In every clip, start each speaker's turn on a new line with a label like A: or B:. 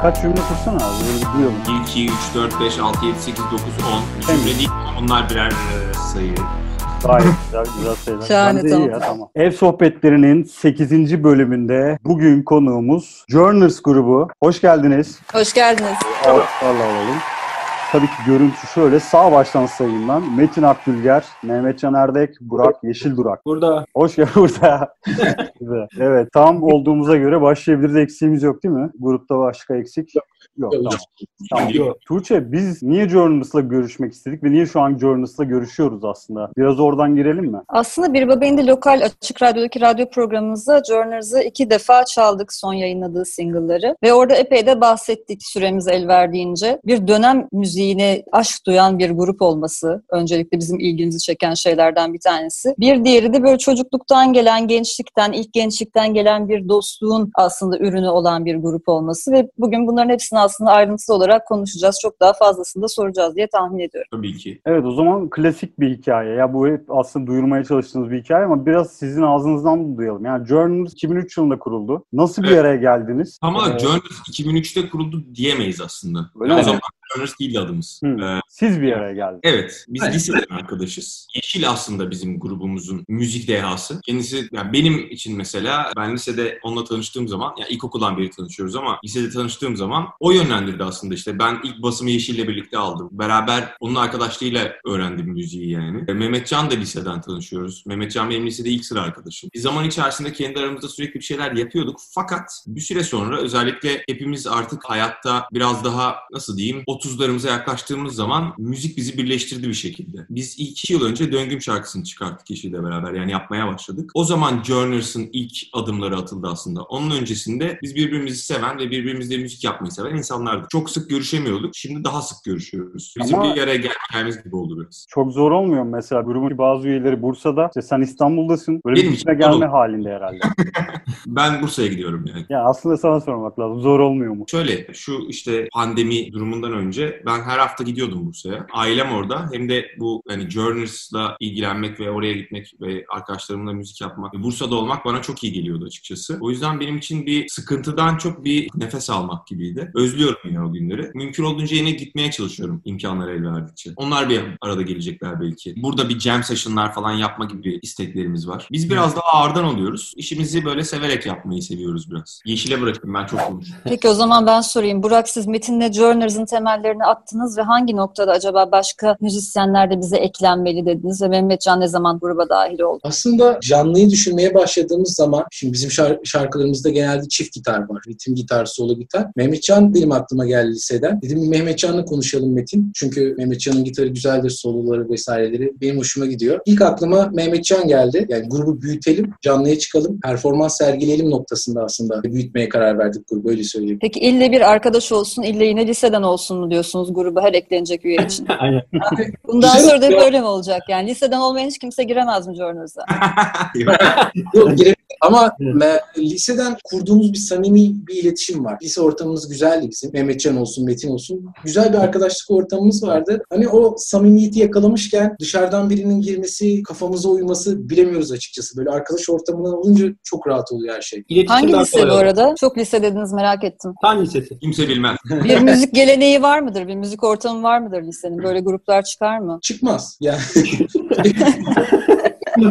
A: Birkaç cümle kursana abi. Böyle duyalım.
B: 1, 2, 3, 4, 5, 6, 7, 8, 9, 10. Cümle değil onlar birer e, sayı.
A: Gayet güzel, güzel sayılar.
C: Şahane,
A: Bence iyi
C: tamam.
A: ya, tamam. Ev sohbetlerinin 8. bölümünde bugün konuğumuz Journers grubu. Hoş geldiniz.
C: Hoş geldiniz.
A: Alkışlarla alalım. Tabii ki görüntü şöyle. Sağ baştan sayayım ben. Metin Akdülger, Mehmetcan Erdek, Burak Yeşil Durak.
D: Burada
A: Hoş geldin burada. Evet tam olduğumuza göre başlayabiliriz. Eksiğimiz yok değil mi? Grupta başka eksik yok. Yok.
D: Yok.
A: Tamam. Tamam.
D: Yok.
A: Tuğçe biz niye Journalist'la görüşmek istedik ve niye şu an Journalist'la görüşüyoruz aslında? Biraz oradan girelim mi?
C: Aslında Bir Baba İndi lokal açık radyodaki radyo programımızda Journers'ı iki defa çaldık son yayınladığı single'ları. Ve orada epey de bahsettik süremiz el verdiğince. Bir dönem müziğine aşk duyan bir grup olması öncelikle bizim ilgimizi çeken şeylerden bir tanesi. Bir diğeri de böyle çocukluktan gelen, gençlikten, ilk gençlikten gelen bir dostluğun aslında ürünü olan bir grup olması. Ve bugün bunların hepsini aslında ayrıntılı olarak konuşacağız. Çok daha fazlasını da soracağız diye tahmin ediyorum.
B: Tabii ki.
A: Evet o zaman klasik bir hikaye. Ya bu hep aslında duyurmaya çalıştığınız bir hikaye ama biraz sizin ağzınızdan da duyalım. Yani Journalist 2003 yılında kuruldu. Nasıl bir
B: Evet.
A: araya geldiniz?
B: Ama
A: Ee,
B: Journers 2003'te kuruldu diyemeyiz aslında.
A: Öyle
B: o
A: mi?
B: zaman Journers değildi adımız.
A: Hı.
B: Ee,
A: Siz bir araya geldiniz.
B: Evet, biz
D: Evet.
B: liseden arkadaşız. Yeşil aslında bizim grubumuzun müzik dehası. Kendisi, yani benim için mesela ben lisede onunla tanıştığım zaman, yani ilkokuldan beri tanışıyoruz ama lisede tanıştığım zaman o yönlendirdi aslında işte. Ben ilk basımı Yeşil'le birlikte aldım. Beraber onun arkadaşlığıyla öğrendim müziği yani. E, Mehmetcan da liseden tanışıyoruz. Mehmetcan benim lisede ilk sıra arkadaşım. Bir zaman içerisinde kendi aramızda sürekli bir şeyler yapıyorduk. Fakat bir süre sonra özellikle hepimiz artık hayatta biraz daha nasıl diyeyim 30'larımıza yaklaştığımız zaman müzik bizi birleştirdi bir şekilde. Biz iki yıl önce Döngüm şarkısını çıkarttık eşiyle beraber yani yapmaya başladık. O zaman Journers'ın ilk adımları atıldı aslında. Onun öncesinde biz birbirimizi seven ve birbirimizle müzik yapmayı seven insanlardık. Çok sık görüşemiyorduk. Şimdi daha sık görüşüyoruz. Bizim
A: Ama-
B: bir araya gelmemiz gibi oldu biraz.
A: Çok zor olmuyor mu mesela grubun bazı üyeleri Bursa'da. İşte sen İstanbul'dasın. Böyle
B: Benim
A: bir
B: için
A: gitme gelme
B: olur.
A: halinde herhalde.
B: Ben Bursa'ya gidiyorum yani.
A: ya aslında sana sormak lazım. Zor olmuyor mu?
B: Şöyle şu işte pandemi durumundan önce ben her hafta gidiyordum Bursa'ya. Ailem orada hem de bu hani Journers'la ilgilenmek ve oraya gitmek ve arkadaşlarımla müzik yapmak Bursa'da olmak bana çok iyi geliyordu açıkçası. O yüzden benim için bir sıkıntıdan çok bir nefes almak gibiydi. Özlüyorum yine o günleri. Mümkün olduğunca yine gitmeye çalışıyorum imkanlar el verdikçe. Onlar bir arada gelecekler belki. Burada bir jam session'lar falan yapma gibi isteklerimiz var. Biz biraz daha ağırdan oluyoruz. İşimizi böyle severek yapmayı seviyoruz biraz. Yeşile bırakayım ben çok konuşuyorum.
C: Peki o zaman ben sorayım. Burak siz Metin'le Journers'ın temellerini attınız ve hangi noktada acaba başka müzisyenler de bize eklenmeli dediniz ve Mehmetcan ne zaman gruba dahil oldu?
D: aslında canlıyı düşünmeye başladığımız zaman şimdi bizim şar- şarkılarımızda genelde çift gitar var. Ritim gitar, solo gitar. Mehmetcan benim aklıma geldi liseden. Dedim bir Mehmetcan'la konuşalım Metin. Çünkü Mehmetcan'ın gitarı güzeldir, soloları vesaireleri benim hoşuma gidiyor. İlk aklıma Mehmetcan geldi. Yani grubu büyütelim, canlıya çıkalım, performans sergileyelim noktasında aslında büyütmeye karar verdik grubu öyle söyleyeyim.
C: Peki ille bir arkadaş olsun, ille yine liseden olsun mu diyorsunuz gruba her eklenecek üye için?
D: Aynen.
C: Bundan sonra da hep
D: oldu.
C: öyle mi olacak yani? Liseden olmayan hiç kimse giremez mi Journers'a?
D: Yok giremedim. Ama liseden kurduğumuz bir samimi bir iletişim var. Lise ortamımız güzeldi bizim. Mehmetcan olsun, Metin olsun. Güzel bir arkadaşlık ortamımız vardı. Hani o samimiyeti yakalamışken dışarıdan birinin girmesi, kafamıza uyması bilemiyoruz açıkçası. Böyle arkadaş ortamından olunca çok rahat oluyor her şey.
E: İletişim
C: Hangi lise bu arada? Çok lise dediniz merak ettim.
E: Fen lisesi.
B: Kimse bilmez.
C: Bir müzik geleneği var mıdır? Bir müzik ortamı var mıdır lisenin? Böyle gruplar çıkar mı?
D: Çıkmaz. Yani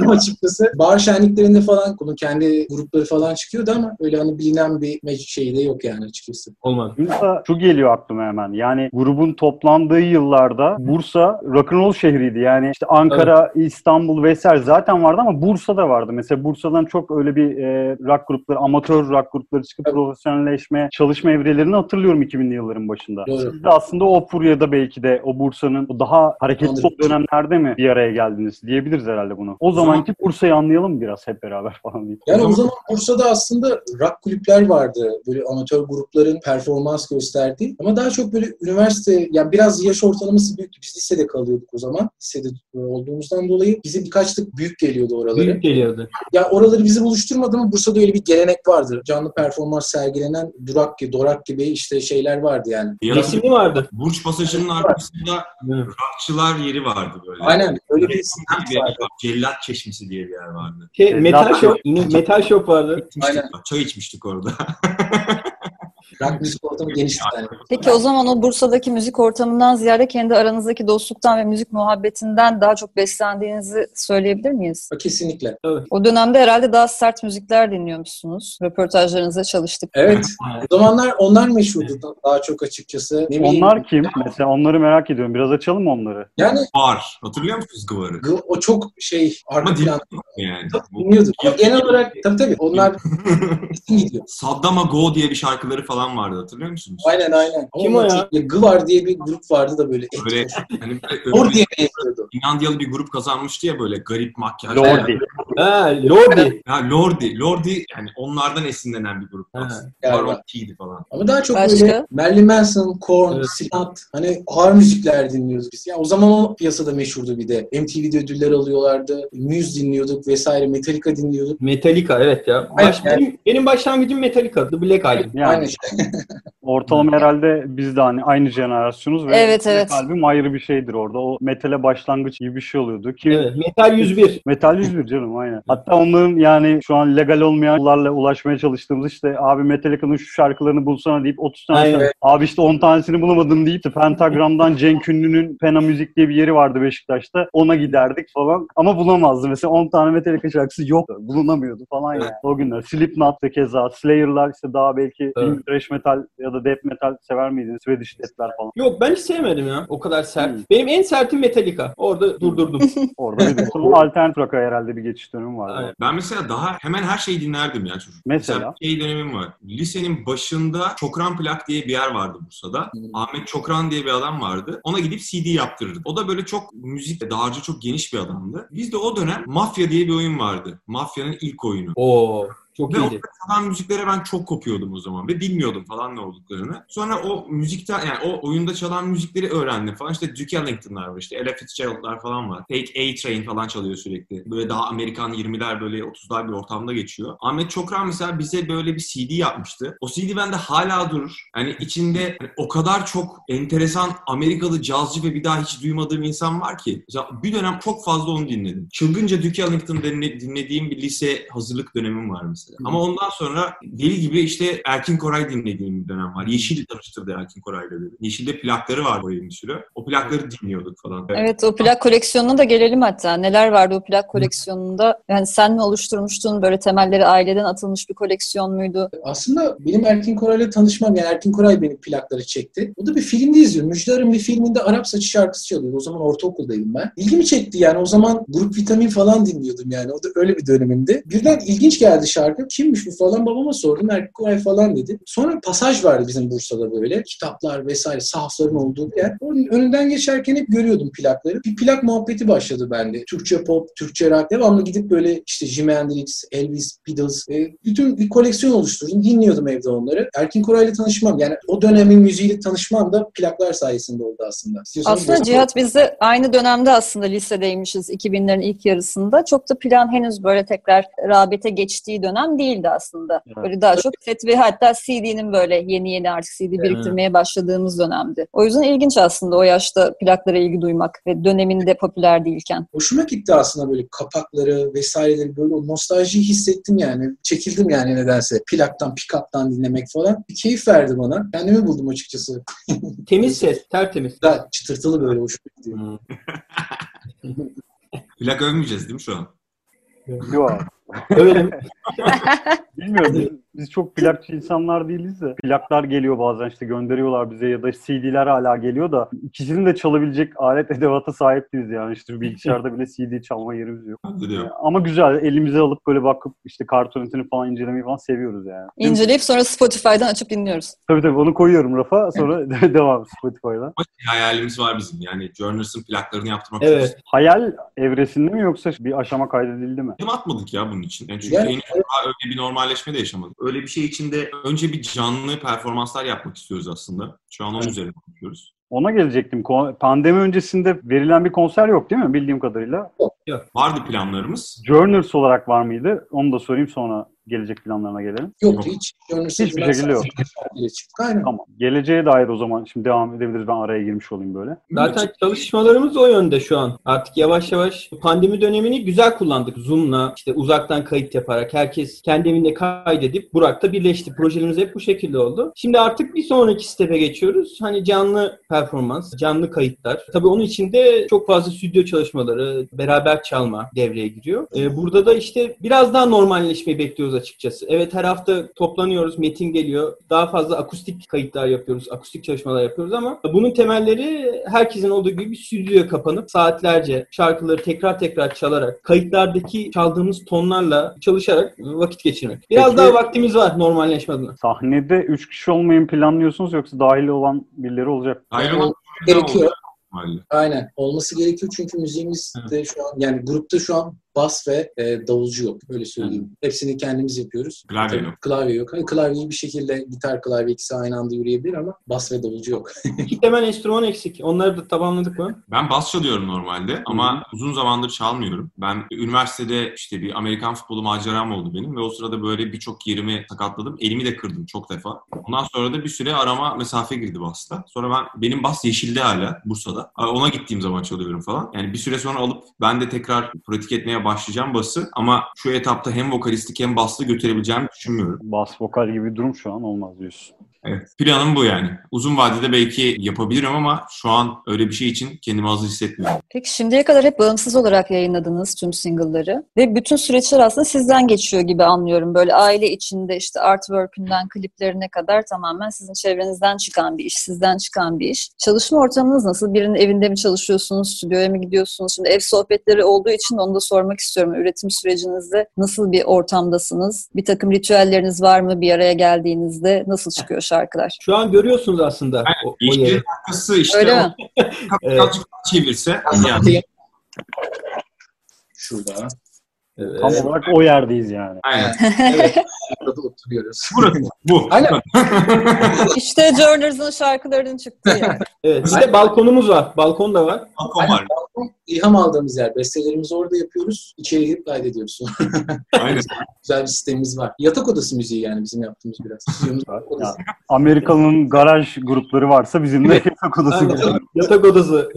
D: açıkçası. Bahar şenliklerinde falan bunun kendi grupları falan çıkıyordu ama öyle hani bilinen bir şey de yok yani açıkçası.
E: Olmaz.
A: Bursa şu geliyor aklıma hemen. Yani grubun toplandığı yıllarda Bursa rock'n'roll şehriydi. Yani işte Ankara, İstanbul vesaire zaten vardı ama Bursa'da vardı. Mesela Bursa'dan çok öyle bir e, rock grupları, amatör rock grupları çıkıp
D: Evet.
A: profesyonelleşme, çalışma evrelerini hatırlıyorum 2000'li yılların başında.
D: Doğru.
A: Siz de aslında o furyada belki de o Bursa'nın daha hareketli
D: Anladım.
A: dönemlerde mi bir araya geldiniz diyebiliriz herhalde bunu. O zamanki Bursa'yı anlayalım biraz hep beraber falan diye.
D: Yani
B: O
D: o
B: zaman-
D: Bursa'da aslında rock kulüpler vardı. Böyle amatör grupların performans gösterdiği. Ama daha çok böyle üniversite, yani biraz yaş ortalaması büyüktü. Biz lisede kalıyorduk o zaman. Lisede olduğumuzdan dolayı bize birkaç tık büyük geliyordu oraları.
E: Büyük geliyordu.
D: Ya oraları bizi buluşturmadı ama Bursa'da öyle bir gelenek vardı. Canlı performans sergilenen durak gibi, dorak gibi işte şeyler vardı yani.
E: Resmi vardı.
B: Burç Pasajı'nın arkasında rockçılar yeri vardı böyle.
D: Aynen öyle bir
B: Hem bir yer, Çeşmesi diye bir yer vardı.
E: Şey, metal shop, metal shop vardı.
D: Aynen.
B: Çay içmiştik orada.
D: Rock müzik ortamı geniş bir tane.
C: Peki o zaman o Bursa'daki müzik ortamından ziyade kendi aranızdaki dostluktan ve müzik muhabbetinden daha çok beslendiğinizi söyleyebilir miyiz?
D: Kesinlikle.
C: O dönemde herhalde daha sert müzikler dinliyormuşsunuz. Röportajlarınızda çalıştık.
D: Evet. O zamanlar onlar meşhurdu da- daha çok açıkçası. Ne.
A: Onlar kim? Mesela onları merak ediyorum. Biraz açalım mı onları?
D: Yani
B: Var. Hatırlıyor musunuz Gıvar'ı?
D: o çok şey arka
B: Ama
D: plan
B: dinliyorduk yani. Bu-
D: dinliyorduk. Ama genel olarak tabii tabii onlar gidiyor.
B: Saddam'a Go diye bir şarkıları falan vardı hatırlıyor musunuz?
D: Aynen aynen.
E: Kim o ya?
D: çok- Gıvar diye bir grup vardı da böyle.
B: Böyle hani böyle
D: Or diye benziyordu.
B: Finlandiyalı bir grup kazanmıştı ya böyle garip makyaj.
A: Lordi.
E: Ha, Lordi.
B: Ha Lordi. Lordi yani onlardan esinlenen bir grup.
E: Ha,
D: galiba.
B: Baron T'di falan.
D: Ama daha çok
C: Başka?
D: böyle Marilyn Manson, Korn,
E: Evet.
D: Slipknot hani ağır müzikler dinliyoruz biz. Yani o zaman o piyasada meşhurdu bir de. MTV'de ödüller alıyorlardı. Muse dinliyorduk vesaire. Metallica dinliyorduk.
E: Metallica evet ya. Baş, benim, benim başlangıcım Metallica. The Black Album.
A: Yani
D: Aynen.
A: ortalama herhalde biz de hani aynı jenerasyonuz ve
C: Evet, evet.
A: albüm ayrı bir şeydir orada. O metale başlangıç gibi bir şey oluyordu ki
E: Evet. Metal 101.
A: Metal 101 canım aynen. Hatta onların yani şu an legal olmayan yollarla ulaşmaya çalıştığımız işte abi Metallica'nın şu şarkılarını bulsana deyip 30 tane
E: Aynen.
A: şarkı- Abi işte 10 tanesini bulamadım deyip işte Pentagram'dan Cenk Ünlü'nün Pena Müzik diye bir yeri vardı Beşiktaş'ta. Ona giderdik falan. Ama bulamazdı. Mesela 10 tane Metallica şarkısı yok. Bulunamıyordu falan yani. O günler. Slipknot da keza. Slayer'lar işte daha belki
E: Evet.
A: thrash metal ya da death metal sever miydiniz? Swedish Death'ler falan.
E: Yok ben hiç sevmedim ya. O kadar sert.
A: Hmm.
E: Benim en sertim Metallica. Orada durdurdum.
A: Orada bir de sonra alternatif rock'a herhalde bir geçiş dönemi vardı.
B: Ben mesela daha hemen her şeyi dinlerdim ya çocuk.
A: Mesela?
B: bir şey dönemim var. Lisenin başında Çokran Plak diye bir yer vardı Bursa'da.
D: Hmm.
B: Ahmet Çokran diye bir adam vardı. Ona gidip CD yaptırırdım. O da böyle çok müzik dağarcığı çok geniş bir adamdı. Bizde o dönem Mafya diye bir oyun vardı. Mafya'nın ilk oyunu.
E: Oo çok
B: Ve o
E: iyiydi.
B: falan müziklere ben çok kopuyordum o zaman ve bilmiyordum falan ne olduklarını. Sonra o müzikte yani o oyunda çalan müzikleri öğrendim falan. İşte Duke Ellington'lar var işte Ella Fitzgerald'lar falan var. Take A Train falan çalıyor sürekli. Böyle daha Amerikan 20'ler böyle 30'lar bir ortamda geçiyor. Ahmet Çokran mesela bize böyle bir CD yapmıştı. O CD bende hala durur. Yani içinde hani o kadar çok enteresan Amerikalı cazcı ve bir daha hiç duymadığım insan var ki. Mesela bir dönem çok fazla onu dinledim. Çılgınca Duke Ellington dinle- dinlediğim bir lise hazırlık dönemim var mesela. Ama ondan sonra deli gibi işte Erkin Koray dinlediğim bir dönem var. Yeşil tanıştırdı Erkin Koray'la beni. Yeşil'de plakları var böyle bir sürü. O plakları dinliyorduk falan.
C: Evet o plak koleksiyonuna da gelelim hatta. Neler vardı o plak koleksiyonunda? Yani sen mi oluşturmuştun? Böyle temelleri aileden atılmış bir koleksiyon muydu?
D: Aslında benim Erkin Koray'la tanışmam, yani Erkin Koray benim plakları çekti. O da bir filmde izliyor. Müjdar'ın bir filminde Arap Saçı şarkısı çalıyordu. O zaman ortaokuldaydım ben. İlgimi çekti yani. O zaman Grup Vitamin falan dinliyordum yani. O da öyle bir dönemimdi. Birden ilginç geldi şarkı. Kimmiş bu falan babama sordum. Erkin Koray falan dedi. Sonra pasaj vardı bizim Bursa'da böyle. Kitaplar vesaire sahafların olduğu bir yer. Onun önünden geçerken hep görüyordum plakları. Bir plak muhabbeti başladı bende. Türkçe pop, Türkçe rock. Devamlı gidip böyle işte Jimi Hendrix, Elvis, Beatles. e, bütün bir koleksiyon oluşturdum. Dinliyordum evde onları. Erkin Koray'la tanışmam. Yani o dönemin müziğiyle tanışmam da plaklar sayesinde oldu aslında. İstiyorsanız
C: Aslında. Cihat biz de aynı dönemde aslında lisedeymişiz 2000'lerin ilk yarısında. Çok da plan henüz böyle tekrar rağbete geçtiği dönem değildi aslında.
A: Evet.
C: Böyle daha çok set ve hatta CD'nin böyle yeni yeni artık CD biriktirmeye başladığımız dönemdi. O yüzden ilginç aslında o yaşta plaklara ilgi duymak ve döneminde popüler değilken.
D: Hoşuma gitti aslında böyle kapakları vesaireleri böyle o nostaljiyi hissettim yani. Çekildim yani nedense. Plaktan, pick-up'tan dinlemek falan. Bir keyif verdi bana. Kendimi buldum açıkçası.
E: Temiz ses, tertemiz.
D: Daha çıtırtılı böyle hoşuma gitti.
B: Plak övmeyeceğiz değil mi şu an?
A: Yok.
E: Övelim.
A: Bilmiyorum. Biz, çok plakçı insanlar değiliz de. Plaklar geliyor bazen işte gönderiyorlar bize ya da CD'ler hala geliyor da ikisinin de çalabilecek alet edevata sahip değiliz yani. işte bilgisayarda bile CD çalma yerimiz yok.
B: Yok.
A: Ama güzel. Elimize alıp böyle bakıp işte kartonetini falan incelemeyi falan seviyoruz yani.
C: İnceleyip sonra Spotify'dan açıp dinliyoruz.
A: Tabii tabii onu koyuyorum rafa sonra devam Spotify'dan.
B: Şey hayalimiz var bizim yani Journers'ın plaklarını yaptırmak
E: Evet.
B: istiyoruz.
A: Hayal evresinde mi yoksa bir aşama kaydedildi mi?
B: Adım atmadık ya bunun için. Yani çünkü
D: Yani-
B: henüz daha öyle bir normalleşme de yaşamadık. Öyle bir şey için de önce bir canlı performanslar yapmak istiyoruz aslında. Şu an onun
D: Evet.
B: üzerine konuşuyoruz.
A: Ona gelecektim. Pandemi öncesinde verilen bir konser yok değil mi bildiğim kadarıyla?
B: Vardı planlarımız.
A: Journers olarak var mıydı? Onu da sorayım sonra gelecek planlarına gelelim.
D: Yok
B: Yok.
D: hiç.
A: Hiçbir şekilde yok.
D: Aynen.
A: Tamam. Geleceğe dair o zaman şimdi devam edebiliriz. Ben araya girmiş olayım böyle.
E: Zaten çalışmalarımız o yönde şu an. Artık yavaş yavaş pandemi dönemini güzel kullandık. Zoom'la işte uzaktan kayıt yaparak herkes kendi evinde kaydedip Burak'ta birleşti. Projelerimiz hep bu şekilde oldu. Şimdi artık bir sonraki step'e geçiyoruz. Hani canlı performans, canlı kayıtlar. Tabii onun içinde çok fazla stüdyo çalışmaları, beraber çalma devreye giriyor. Ee, burada da işte biraz daha normalleşmeyi bekliyoruz açıkçası. Evet her hafta toplanıyoruz, metin geliyor. Daha fazla akustik kayıtlar yapıyoruz, akustik çalışmalar yapıyoruz ama bunun temelleri herkesin olduğu gibi bir stüdyoya kapanıp saatlerce şarkıları tekrar tekrar çalarak, kayıtlardaki çaldığımız tonlarla çalışarak vakit geçirmek. Biraz
A: Peki-
E: daha vaktimiz var normalleşme adına.
A: Sahnede 3 kişi olmayı planlıyorsunuz yoksa dahil olan birileri olacak?
B: Ayrı olan
D: Gerekiyor. Aynen. Olması gerekiyor çünkü müziğimizde şu an yani grupta şu an bas ve e, davulcu yok. Öyle söyleyeyim. Hepsini kendimiz yapıyoruz.
B: Klavye
D: Tabii
B: yok.
D: Klavye yok. Hani klavyeyi bir şekilde gitar klavye ikisi aynı anda yürüyebilir ama bas ve davulcu yok.
E: İki temel enstrüman eksik. Onları da tamamladık mı?
B: Ben bas çalıyorum normalde ama uzun zamandır çalmıyorum. Ben üniversitede işte bir Amerikan futbolu maceram oldu benim ve o sırada böyle birçok yerimi sakatladım. Elimi de kırdım çok defa. Ondan sonra da bir süre arama mesafe girdi basta. Sonra ben benim bas yeşilde hala Bursa'da. Ona gittiğim zaman çalıyorum falan. Yani bir süre sonra alıp ben de tekrar pratik etmeye başlayacağım bası ama şu etapta hem vokalistik hem baslı götürebileceğimi düşünmüyorum.
A: Bas vokal gibi bir durum şu an olmaz diyorsun.
B: Evet. Planım bu yani. Uzun vadede belki yapabilirim ama şu an öyle bir şey için kendimi hazır hissetmiyorum.
C: Peki şimdiye kadar hep bağımsız olarak yayınladınız tüm single'ları ve bütün süreçler aslında sizden geçiyor gibi anlıyorum. Böyle aile içinde işte artwork'ünden kliplerine kadar tamamen sizin çevrenizden çıkan bir iş, sizden çıkan bir iş. Çalışma ortamınız nasıl? Birinin evinde mi çalışıyorsunuz, stüdyoya mı gidiyorsunuz? Şimdi ev sohbetleri olduğu için onu da sormak istiyorum. Üretim sürecinizde nasıl bir ortamdasınız? Bir takım ritüelleriniz var mı bir araya geldiğinizde? Nasıl çıkıyor şarkılar?
E: Şu an görüyorsunuz aslında o, o
B: İşte
E: yeri.
B: arkası işte
C: Öyle
B: o
C: mi?
B: birazcık çevirse yani.
D: Şurada.
A: Tam olarak o yerdeyiz yani.
B: Aynen.
D: Evet. Burada oturuyoruz.
B: Burası. Bu.
D: Aynen.
C: İşte Journers'ın şarkılarının çıktığı yer.
E: Evet. Bir de balkonumuz var. Balkon da var.
B: Balkon var.
D: İlham aldığımız yer. Bestelerimizi orada yapıyoruz. İçeri girip kaydediyoruz.
B: Aynen.
D: Güzel bir sistemimiz var. Yatak odası müziği yani bizim yaptığımız biraz.
A: Ya. Amerika'nın garaj grupları varsa bizim de yatak odası
E: Aynen. Yatak odası.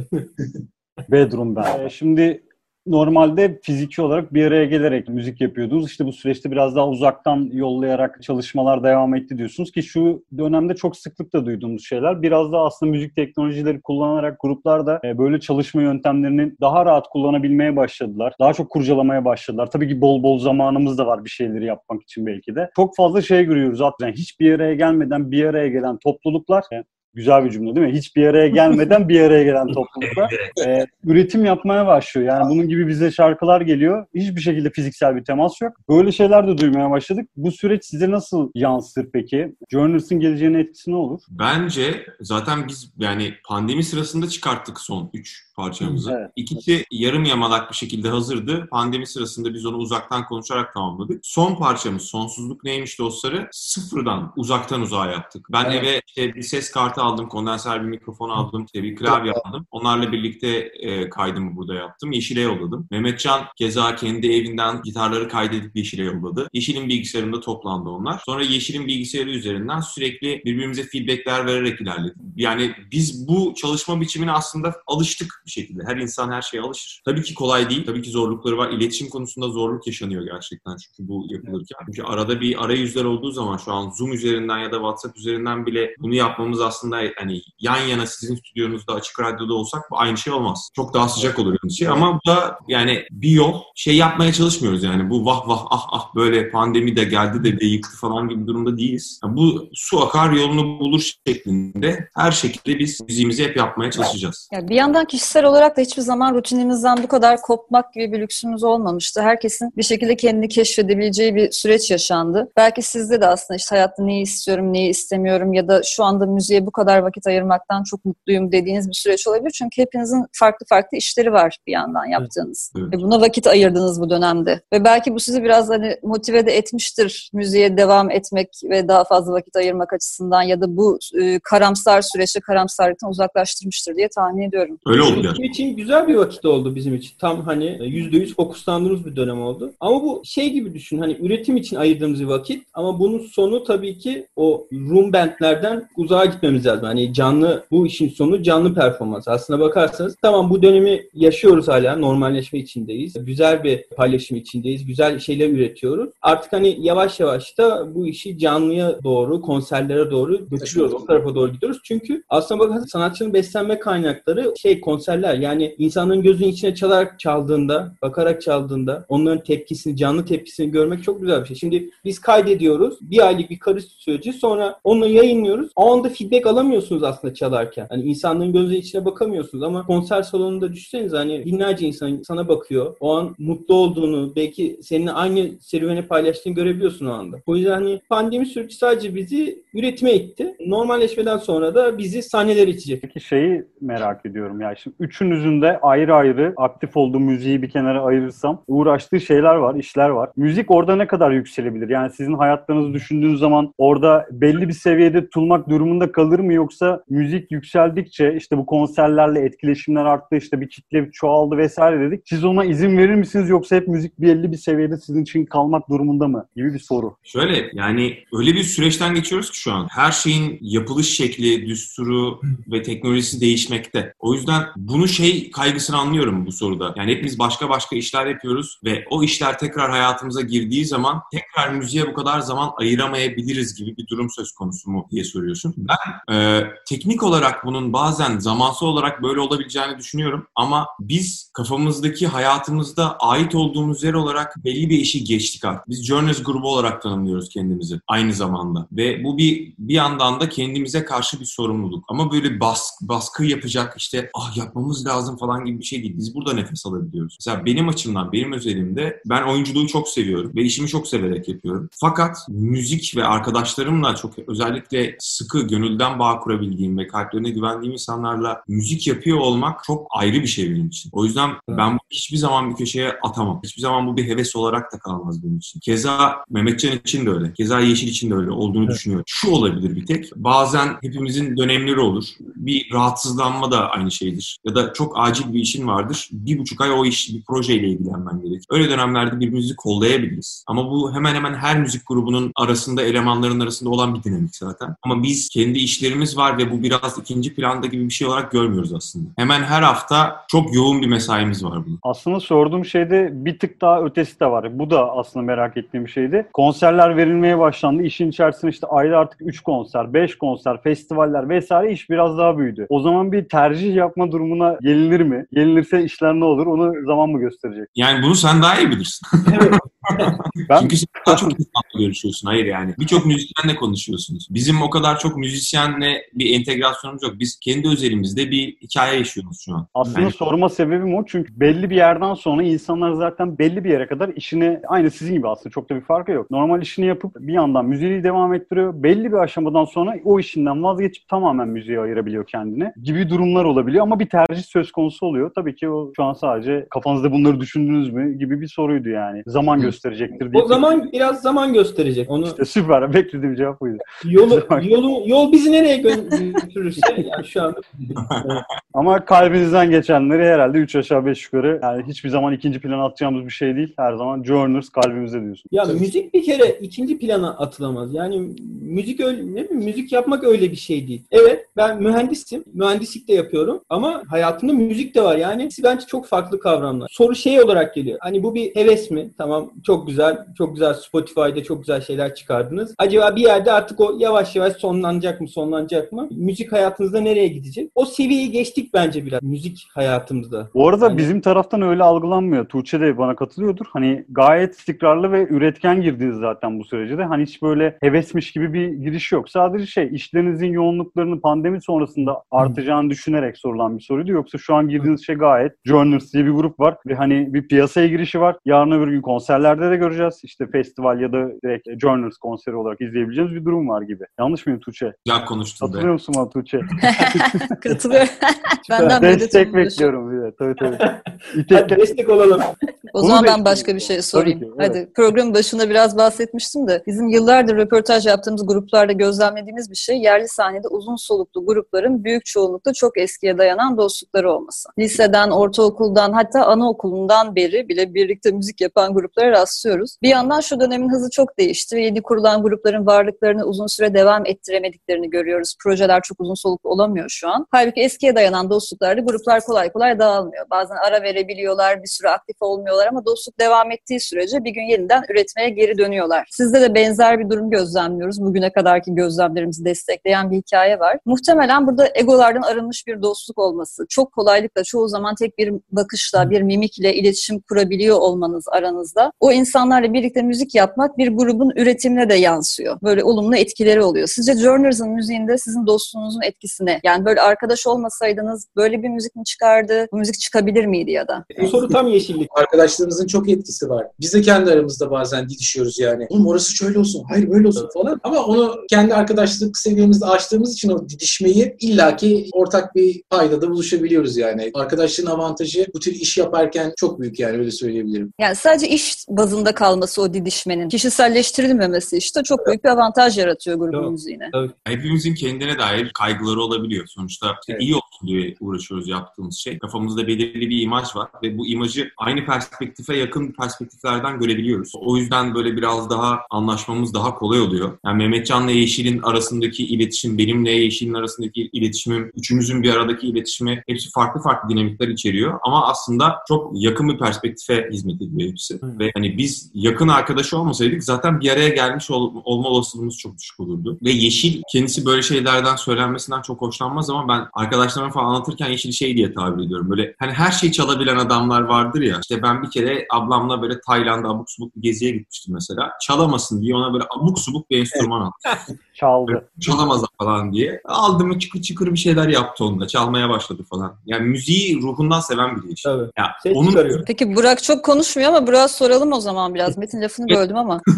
A: Bedroom'da. Ee, Şimdi normalde fiziki olarak bir araya gelerek müzik yapıyordunuz. İşte bu süreçte biraz daha uzaktan yollayarak çalışmalar devam etti diyorsunuz ki şu dönemde çok sıklıkla duyduğumuz şeyler. Biraz daha aslında müzik teknolojileri kullanarak gruplar da e, böyle çalışma yöntemlerini daha rahat kullanabilmeye başladılar. Daha çok kurcalamaya başladılar. Tabii ki bol bol zamanımız da var bir şeyleri yapmak için belki de. Çok fazla şey görüyoruz hatta. Yani hiçbir araya gelmeden bir araya gelen topluluklar e, Güzel bir cümle değil mi? Hiçbir araya gelmeden bir araya gelen topluluklar e, üretim yapmaya başlıyor. Yani bunun gibi bize şarkılar geliyor. Hiçbir şekilde fiziksel bir temas yok. Böyle şeyler de duymaya başladık. Bu süreç size nasıl yansır peki? Journers'ın geleceğine etkisi ne olur?
B: Bence zaten biz yani pandemi sırasında çıkarttık son 3 parçamızı.
A: Evet.
B: İkisi yarım yamalak bir şekilde hazırdı. Pandemi sırasında biz onu uzaktan konuşarak tamamladık. Son parçamız Sonsuzluk Neymiş Dostları sıfırdan uzaktan uzağa yaptık. Ben
D: Evet.
B: eve işte bir ses kartı aldım, kondenser bir mikrofon aldım, işte bir klavye aldım. Onlarla birlikte e, kaydımı burada yaptım. Yeşil'e yolladım. Mehmetcan keza kendi evinden gitarları kaydedip Yeşil'e yolladı. Yeşil'in bilgisayarında toplandı onlar. Sonra Yeşil'in bilgisayarı üzerinden sürekli birbirimize feedbackler vererek ilerledik. Yani biz bu çalışma biçimine aslında alıştık şekilde. Her insan her şeye alışır. Tabii ki kolay değil. Tabii ki zorlukları var. İletişim konusunda zorluk yaşanıyor gerçekten çünkü bu yapılırken. Çünkü arada bir arayüzler olduğu zaman şu an Zoom üzerinden ya da WhatsApp üzerinden bile bunu yapmamız aslında hani yan yana sizin stüdyonuzda açık radyoda olsak bu aynı şey olmaz. Çok daha sıcak olur yani şey ama bu da yani bir yol şey yapmaya çalışmıyoruz yani bu vah vah ah ah böyle pandemi de geldi de bir yıktı falan gibi durumda değiliz. Yani bu su akar yolunu bulur şeklinde her şekilde biz müziğimizi hep yapmaya çalışacağız.
C: Ya bir yandan kişisel olarak da hiçbir zaman rutinimizden bu kadar kopmak gibi bir lüksümüz olmamıştı. Herkesin bir şekilde kendini keşfedebileceği bir süreç yaşandı. Belki sizde de aslında işte hayatta neyi istiyorum, neyi istemiyorum ya da şu anda müziğe bu kadar vakit ayırmaktan çok mutluyum dediğiniz bir süreç olabilir. Çünkü hepinizin farklı farklı işleri var bir yandan yaptığınız.
B: Evet.
C: Ve buna vakit ayırdınız bu dönemde. Ve belki bu sizi biraz hani motive de etmiştir müziğe devam etmek ve daha fazla vakit ayırmak açısından ya da bu e, karamsar süreçte karamsarlıktan uzaklaştırmıştır diye tahmin ediyorum.
B: Öyle oldu.
E: Bizim için güzel bir vakit oldu bizim için. Tam hani %100 fokuslandığımız bir dönem oldu. Ama bu şey gibi düşün hani üretim için ayırdığımız bir vakit ama bunun sonu tabii ki o room bandlerden uzağa gitmemiz lazım. Hani canlı bu işin sonu canlı performans. Aslına bakarsanız tamam bu dönemi yaşıyoruz hala. Normalleşme içindeyiz. Güzel bir paylaşım içindeyiz. Güzel şeyler üretiyoruz. Artık hani yavaş yavaş da bu işi canlıya doğru, konserlere doğru götürüyoruz. O tarafa doğru gidiyoruz. Çünkü aslına bakarsanız sanatçının beslenme kaynakları şey konserler. Yani insanın gözünün içine çalarak çaldığında, bakarak çaldığında onların tepkisini, canlı tepkisini görmek çok güzel bir şey. Şimdi biz kaydediyoruz. Bir aylık bir karış süreci. Sonra onu yayınlıyoruz. O anda feedback alamıyorsunuz aslında çalarken. Hani insanların gözünün içine bakamıyorsunuz ama konser salonunda düşünsenize hani binlerce insan sana bakıyor. O an mutlu olduğunu, belki seninle aynı serüveni paylaştığını görebiliyorsun o anda. O yüzden hani pandemi süreci sadece bizi üretime itti. Normalleşmeden sonra da bizi sahnelere itecek.
A: Peki şeyi merak ediyorum ya. Şimdi üçünüzün de ayrı ayrı aktif olduğu müziği bir kenara ayırırsam uğraştığı şeyler var, işler var. Müzik orada ne kadar yükselebilir? Yani sizin hayatlarınızı düşündüğünüz zaman orada belli bir seviyede tutulmak durumunda kalır mı yoksa müzik yükseldikçe işte bu konserlerle etkileşimler arttı, işte bir kitle çoğaldı vesaire dedik. Siz ona izin verir misiniz yoksa hep müzik belli bir seviyede sizin için kalmak durumunda mı? Gibi bir soru.
B: Şöyle yani öyle bir süreçten geçiyoruz ki şu an. Her şeyin yapılış şekli, düsturu ve teknolojisi değişmekte. O yüzden bunu şey kaygısını anlıyorum bu soruda. Yani hepimiz başka başka işler yapıyoruz ve o işler tekrar hayatımıza girdiği zaman tekrar müziğe bu kadar zaman ayıramayabiliriz gibi bir durum söz konusu mu diye soruyorsun. Ben e, teknik olarak bunun bazen zamansal olarak böyle olabileceğini düşünüyorum ama biz kafamızdaki hayatımızda ait olduğumuz yer olarak belli bir işi geçtik artık. Biz Journers grubu olarak tanımlıyoruz kendimizi aynı zamanda ve bu bir bir yandan da kendimize karşı bir sorumluluk. Ama böyle bas, baskı yapacak işte ah yapmamız lazım falan gibi bir şey değil. Biz burada nefes alabiliyoruz. Mesela benim açımdan, benim özelimde ben oyunculuğu çok seviyorum ve işimi çok severek yapıyorum. Fakat müzik ve arkadaşlarımla çok özellikle sıkı, gönülden bağ kurabildiğim ve kalplerine güvendiğim insanlarla müzik yapıyor olmak çok ayrı bir şey benim için. O yüzden ben hiçbir zaman bir köşeye atamam. Hiçbir zaman bu bir heves olarak da kalmaz benim için. Keza Mehmetcan için de öyle. Keza Yeşil için de öyle olduğunu evet. düşünüyorum. Şu olabilir bir tek. Bazen hepimizin dönemleri olur. Bir rahatsızlanma da aynı şeydir. Ya da çok acil bir işin vardır. Bir buçuk ay o iş, bir projeyle ilgilenmen gerekir. Öyle dönemlerde birbirimizi kollayabiliriz. Ama bu hemen hemen her müzik grubunun arasında, elemanların arasında olan bir dinamik zaten. Ama biz kendi işlerimiz var ve bu biraz ikinci planda gibi bir şey olarak görmüyoruz aslında. Hemen her hafta çok yoğun bir mesaimiz var bunun.
A: Aslında sorduğum şeyde bir tık daha ötesi de var. Bu da aslında merak ettiğim şeydi. Konserler verilmeye başlandı. İşin içerisinde işte ayda artık 3 konser, 5 konser, festivaller vesaire iş biraz daha büyüdü. O zaman bir tercih yapma durumuna gelinir mi? Gelinirse işler ne olur? Onu zaman mı gösterecek?
B: Yani bunu sen daha iyi bilirsin. ben... Çünkü sen daha çok insanla görüşüyorsun. Hayır yani. Birçok müzisyenle konuşuyorsunuz. Bizim o kadar çok müzisyenle bir entegrasyonumuz yok. Biz kendi özelimizde bir hikaye yaşıyoruz şu an.
A: Aslında yani... sorma sebebim o. Çünkü belli bir yerden sonra insanlar zaten belli bir yere kadar işini aynı sizin gibi aslında çok da bir farkı yok. Normal işini yapıp bir yandan müziği devam ettiriyor. Belli bir aşamadan sonra o işinden vazgeçip tamamen müziğe ayırabiliyor kendini gibi durumlar olabiliyor ama bir tercih söz konusu oluyor. Tabii ki o şu an sadece kafanızda bunları düşündünüz mü gibi bir soruydu yani. Zaman gösterecektir diye.
E: O zaman biraz zaman gösterecek. Onu
A: işte süper. Beklediğim cevap buydu.
E: Yolu, yolu, yol bizi nereye götürürse yani şu an.
A: Ama kalbinizden geçenleri herhalde 3 aşağı 5 yukarı yani hiçbir zaman ikinci plana atacağımız bir şey değil. Her zaman Journers kalbimizde diyorsun.
E: Ya müzik bir kere ikinci plana atılamaz. Yani müzik öyle ne bileyim, müzik yapmak öyle bir şey değil. Evet ben mühendisim. Mühendislik de yapıyorum ama hayatımda müzik de var. Yani bence çok farklı kavramlar. Soru şey olarak geliyor. Hani bu bir heves mi? Tamam çok güzel. Çok güzel Spotify'da çok güzel şeyler çıkardınız. Acaba bir yerde artık o yavaş yavaş sonlanacak mı? Sonlanacak mı? Müzik hayatınızda nereye gidecek? O seviyeyi geçtik bence biraz müzik hayatımızda.
A: Bu arada yani... bizim taraftan öyle algılanmıyor. Tuğçe de bana katılıyordur. Hani gayet istikrarlı ve üretken girdiniz zaten bu sürece de. Hani hiç böyle hevesmiş gibi bir giriş yok. Sadece şey işlerinizin yoğunluklarını pandemi sonrasında artacağını düşünerek sorulan bir soruydu. Yoksa şu an girdiğiniz şey gayet Journers diye bir grup var ve hani bir piyasaya girişi var. Yarın öbür gün konserler ileride de göreceğiz. İşte festival ya da direkt Journers konseri olarak izleyebileceğimiz bir durum var gibi. Yanlış mıyım Tuğçe?
B: Güzel konuştun
A: Hatırlıyor
B: be.
A: musun bana Tuğçe?
C: Katılıyorum. Benden
A: Destek bekliyorum bir de. Tabii tabii.
E: Hadi
A: İtek,
E: destek olalım.
C: O
A: Bunu
C: zaman ben başka bir şey sorayım.
A: Ki, evet.
C: Hadi programın başında biraz bahsetmiştim de bizim yıllardır röportaj yaptığımız gruplarda gözlemlediğimiz bir şey yerli sahnede uzun soluklu grupların büyük çoğunlukla çok eskiye dayanan dostlukları olması. Liseden, ortaokuldan hatta anaokulundan beri bile birlikte müzik yapan gruplara rastlıyoruz. Bir yandan şu dönemin hızı çok değişti ve yeni kurulan grupların varlıklarını uzun süre devam ettiremediklerini görüyoruz. Projeler çok uzun soluklu olamıyor şu an. Halbuki eskiye dayanan dostluklarda gruplar kolay kolay dağılmıyor. Bazen ara verebiliyorlar, bir süre aktif olmuyorlar ama dostluk devam ettiği sürece bir gün yeniden üretmeye geri dönüyorlar. Sizde de benzer bir durum gözlemliyoruz. Bugüne kadarki gözlemlerimizi destekleyen bir hikaye var. Muhtemelen burada egolardan arınmış bir dostluk olması, çok kolaylıkla çoğu zaman tek bir bakışla, bir mimikle iletişim kurabiliyor olmanız aranızda. O insanlarla birlikte müzik yapmak bir grubun üretimine de yansıyor. Böyle olumlu etkileri oluyor. Sizce Journers'ın müziğinde sizin dostluğunuzun etkisine, yani böyle arkadaş olmasaydınız böyle bir müzik mi çıkardı, bu müzik çıkabilir miydi ya da?
E: Bu soru tam yeşillik.
D: Arkadaşlarımızın çok etkisi var. Biz de kendi aramızda bazen didişiyoruz yani. Oğlum orası şöyle olsun, hayır böyle olsun falan. Ama onu kendi arkadaşlık seviyemizde açtığımız için o didişmeyi illaki ortak bir paydada buluşabiliyoruz yani. Arkadaşlığın avantajı bu tür iş yaparken çok büyük yani öyle söyleyebilirim.
C: Yani sadece iş bazında kalması o didişmenin, kişiselleştirilmemesi işte çok büyük bir avantaj yaratıyor grubun
E: Doğru.
C: müziğine.
B: Hepimizin kendine dair kaygıları olabiliyor. Sonuçta işte
D: Evet.
B: iyi olsun diye uğraşıyoruz yaptığımız şey. Kafamızda belirli bir imaj var ve bu imajı aynı perspektife yakın perspektiflerden görebiliyoruz. O yüzden böyle biraz daha anlaşmamız daha kolay oluyor. Yani Mehmetcan'la Yeşil'in arasındaki iletişim, benimle Yeşil'in arasındaki iletişimim, üçümüzün bir aradaki iletişimi hepsi farklı farklı dinamikler içeriyor. Ama aslında çok yakın bir perspektife hizmet ediyor hepsi.
E: Hı.
B: Ve hani biz yakın arkadaş olmasaydık zaten bir araya gelmiş ol- olma olasılığımız çok düşük olurdu. Ve Yeşil kendisi böyle şeylerden söylenmesinden çok hoşlanmaz ama ben arkadaşlarıma falan anlatırken Yeşil şey diye tabir ediyorum. Böyle hani her şeyi çalabilen adamlar vardır ya. İşte ben bir kere ablamla böyle Tayland'a abuk subuk bir geziye gitmiştim mesela. Çalamasın diye ona böyle abuk subuk bir enstrüman aldım.
A: çaldı.
B: Çalamaz falan diye. Aldı mı çıkır çıkır bir şeyler yaptı onunla. Çalmaya başladı falan. Yani müziği ruhundan seven biri Yeşil.
E: Tabii.
B: Ya
E: Ses
B: onun
E: çıkarıyor.
C: Peki Burak çok konuşmuyor ama Burak'a soralım o zaman biraz. Metin lafını böldüm ama.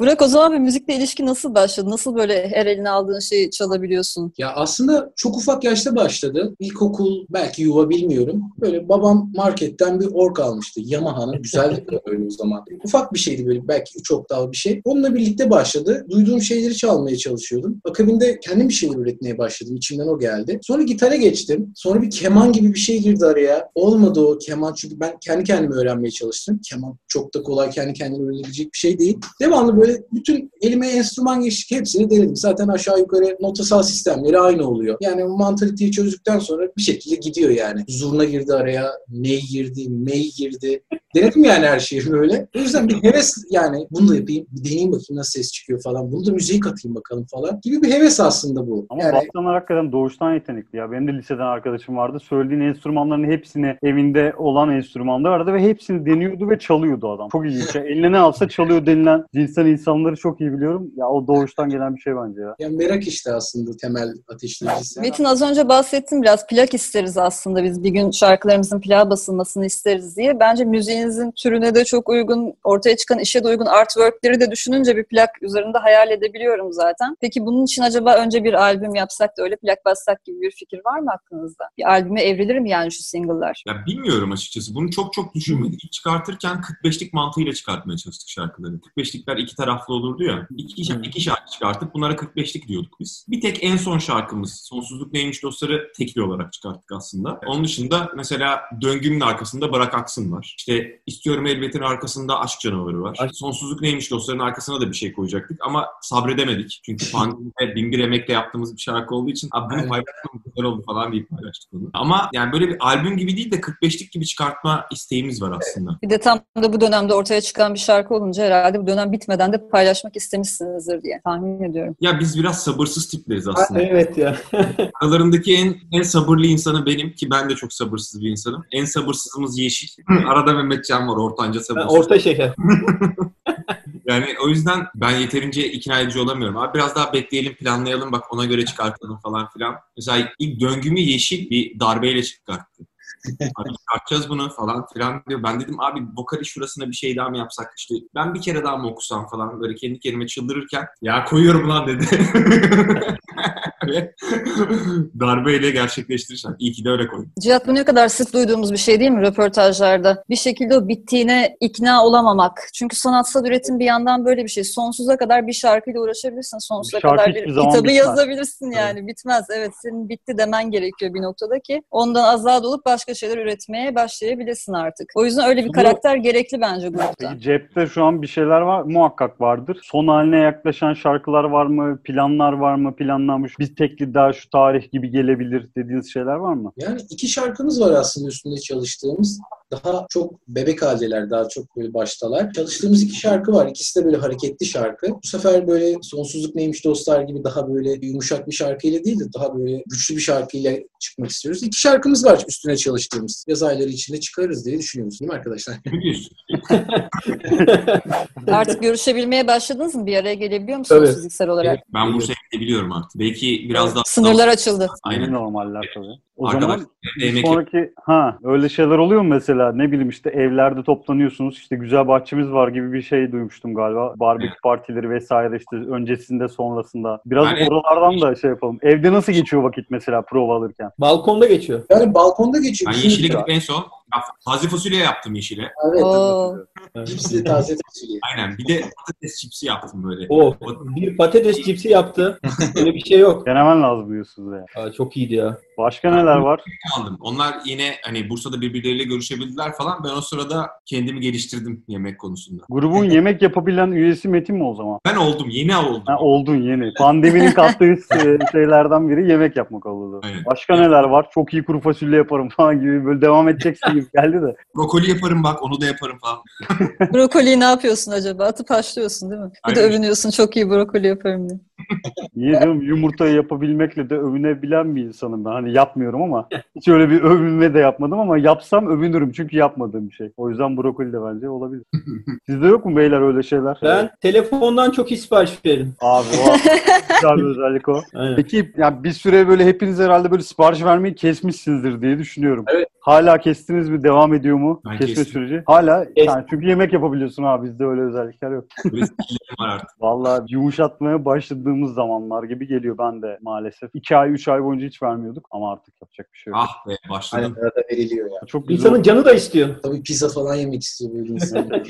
C: Burak o zaman bir müzikle ilişki nasıl başladı? Nasıl böyle her eline aldığın şeyi çalabiliyorsun?
D: Ya aslında çok ufak yaşta başladı. İlkokul belki yuva bilmiyorum. Böyle babam marketten bir ork almıştı. Yamaha'nın güzeldi de öyle o zaman. Ufak bir şeydi böyle belki üç oktav bir şey. Onunla birlikte başladı. Duyduğum şeyleri çalmaya çalışıyordum. Akabinde kendim bir şeyler üretmeye başladım. İçimden o geldi. Sonra gitara geçtim. Sonra bir keman gibi bir şey girdi araya. Olmadı o keman çünkü ben kendi kendime öğrenmeye çalıştım. Keman çok da kolay kendi kendine öğrenilecek bir şey değil. Devamlı böyle bütün elime enstrüman geçtik hepsini denedim. Zaten aşağı yukarı notasal sistemleri aynı oluyor. Yani o mantaliteyi çözdükten sonra bir şekilde gidiyor yani. Zurna girdi araya, ney girdi, mey girdi. Denedim yani her şeyi böyle. O yüzden bir heves yani bunu da yapayım, bir deneyeyim bakayım nasıl ses çıkıyor falan. Bunu da müziğe katayım bakalım falan gibi bir heves aslında bu.
A: Ama
D: yani
A: bastonlar hakikaten doğuştan yetenekli ya. Benim de liseden arkadaşım vardı. Söylediğin enstrümanların hepsini evinde olan enstrümanlar vardı ve hepsini deniyordu ve çalıyordu adam. Çok ilginç. Eline ne alsa çalıyor denilen cinsten insanları çok iyi biliyorum. Ya o doğuştan gelen bir şey bence ya.
D: yani merak işte aslında temel ateşleyicisi.
C: Metin az önce bahsettim biraz plak isteriz aslında biz bir gün şarkılarımızın plağa basılmasını isteriz diye. Bence müziğinizin türüne de çok uygun, ortaya çıkan işe de uygun artworkleri de düşününce bir plak üzerinde hayal edebiliyorum zaten. Peki bunun için acaba önce bir albüm yapsak da öyle plak bassak gibi bir fikir var mı aklınızda? Bir albüme evrilir mi yani şu single'lar?
B: Ya bilmiyorum açıkçası. Bunu çok çok düşünmedik. Çıkartırken 45'lik mantığıyla çıkartmaya çalıştık şarkıları. 45'likler iki taraflı olurdu ya. İki, şarkı, iki şarkı çıkarttık. Bunlara 45'lik diyorduk biz. Bir tek en son şarkımız Sonsuzluk Neymiş Dostları tekli olarak çıkarttık aslında. Onun dışında mesela Döngünün arkasında Bırak Aksın var. İşte İstiyorum Elbet'in arkasında Aşk Canavarı var.
E: Aşk-
B: Sonsuzluk Neymiş Dostların arkasına da bir şey koyacaktık ama sabredemedik. Çünkü pandemide bin bir emekle yaptığımız bir şarkı olduğu için bunu paylaşmam güzel oldu falan deyip paylaştık onu. Ama yani böyle bir albüm gibi değil de 45'lik gibi çıkartma isteğimiz var aslında.
C: Bir de tam da bu dönemde ortaya çıkan bir şarkı olunca herhalde bu dönem bitmeden de paylaşmak istemişsinizdir diye tahmin ediyorum.
B: Ya biz biraz sabırsız tipleriz aslında.
E: Evet ya.
B: Aralarındaki en en sabırlı insanı benim ki ben de çok sabırsız bir insanım. En sabırsızımız Yeşil. Arada Mehmetcan var ortanca sabırsız.
E: orta şeker.
B: Yani o yüzden ben yeterince ikna edici olamıyorum. Abi biraz daha bekleyelim, planlayalım bak ona göre çıkartalım falan filan. Mesela ilk döngümü Yeşil bir darbeyle çıkarttı. Abi bunu falan filan diyor. Ben dedim abi vokali şurasına bir şey daha mı yapsak işte ben bir kere daha mı okusam falan böyle kendi kendime çıldırırken ya koyuyorum lan dedi. Ve darbeyle gerçekleştirirsen. İyi ki de öyle koydum.
C: Cihat bu ne kadar sık duyduğumuz bir şey değil mi röportajlarda? Bir şekilde o bittiğine ikna olamamak. Çünkü sanatsal üretim bir yandan böyle bir şey. Sonsuza kadar bir şarkıyla uğraşabilirsin. Sonsuza
A: Şarkı
C: kadar bir kitabı
A: bitmez.
C: yazabilirsin yani. Bitmez. Evet senin bitti demen gerekiyor bir noktada ki ondan azad olup başka şeyler üretmeye başlayabilirsin artık. O yüzden öyle bir
A: Bu-
C: karakter gerekli bence grupta.
A: Peki cepte şu an bir şeyler var muhakkak vardır. Son haline yaklaşan şarkılar var mı? Planlar var mı? Planlanmış tekli daha şu tarih gibi gelebilir dediğiniz şeyler var mı?
D: Yani iki şarkımız var aslında üstünde çalıştığımız. Daha çok bebek haldeler, daha çok böyle baştalar. Çalıştığımız iki şarkı var. İkisi de böyle hareketli şarkı. Bu sefer böyle Sonsuzluk Neymiş Dostlar gibi daha böyle yumuşak bir şarkıyla değil de daha böyle güçlü bir şarkıyla çıkmak istiyoruz. İki şarkımız var üstüne çalıştığımız. Yaz ayları içinde çıkarız diye düşünüyoruz değil mi arkadaşlar?
C: Artık görüşebilmeye başladınız mı? Bir araya gelebiliyor musunuz
E: Tabii.
C: fiziksel olarak?
B: Ben Bursa'ya gidebiliyorum artık. Belki biraz daha...
C: Sınırlar açıldı.
B: Aynen.
A: normaller tabii. O
B: Arkadaşlar
A: zaman sonraki ha öyle şeyler oluyor mu mesela ne bileyim işte evlerde toplanıyorsunuz işte güzel bahçemiz var gibi bir şey duymuştum galiba. Barbekü partileri vesaire işte öncesinde sonrasında. Biraz
B: Yani-
A: oralardan da şey yapalım. Evde nasıl geçiyor vakit mesela prova alırken?
E: Balkonda geçiyor.
D: Yani balkonda geçiyor.
B: Ben yeşile gidip en son taze fasulye yaptım yeşile.
D: Evet.
C: Oo.
D: Cipsli taze fasulye.
B: Aynen. Bir de patates çipsi yaptım böyle.
E: O bir patates cipsi yaptı. Öyle bir şey yok.
A: Denemen lazım diyorsunuz ya.
E: Aa, çok iyiydi ya.
A: Başka neler var?
B: aldım. Onlar yine hani Bursa'da birbirleriyle görüşebildiler falan. Ben o sırada kendimi geliştirdim yemek konusunda.
A: Grubun yemek yapabilen üyesi Metin mi o zaman?
B: Ben oldum. Yeni oldum.
A: Ha, oldun yeni. Pandeminin kattığı e, şeylerden biri yemek yapmak oldu.
B: Aynen.
A: Başka neler var? Çok iyi kuru fasulye yaparım falan gibi böyle devam edeceksin gibi geldi de.
B: Brokoli yaparım bak onu da yaparım falan.
C: Brokoliyi ne yapıyorsun acaba? Atıp haşlıyorsun değil mi? Bir de
B: Aynen.
C: övünüyorsun çok iyi brokoli yaparım diye.
A: Niye canım yumurtayı yapabilmekle de övünebilen bir insanım ben. Hani yapmıyorum ama hiç öyle bir övünme de yapmadım ama yapsam övünürüm çünkü yapmadığım bir şey. O yüzden brokoli de bence olabilir. Sizde yok mu beyler öyle şeyler?
E: Ben telefondan çok iyi sipariş veririm.
A: Abi o güzel bir özellik o.
E: Aynen.
A: Peki yani bir süre böyle hepiniz herhalde böyle sipariş vermeyi kesmişsinizdir diye düşünüyorum.
D: Evet.
A: Hala kestiniz mi? Devam ediyor mu?
B: Ben
A: Kesme
B: kestim.
A: süreci. Hala
E: Kes-
A: yani çünkü yemek yapabiliyorsun abi bizde öyle özellikler yok.
B: Var artık.
A: Vallahi yumuşatmaya başladığımız zamanlar gibi geliyor ben de maalesef. 2 ay 3 ay boyunca hiç vermiyorduk ama artık yapacak bir şey yok.
B: Ah be başladım.
D: Arada veriliyor ya.
A: Çok güzel.
E: İnsanın canı da istiyor.
D: Tabii pizza falan yemek istiyor böyle insan.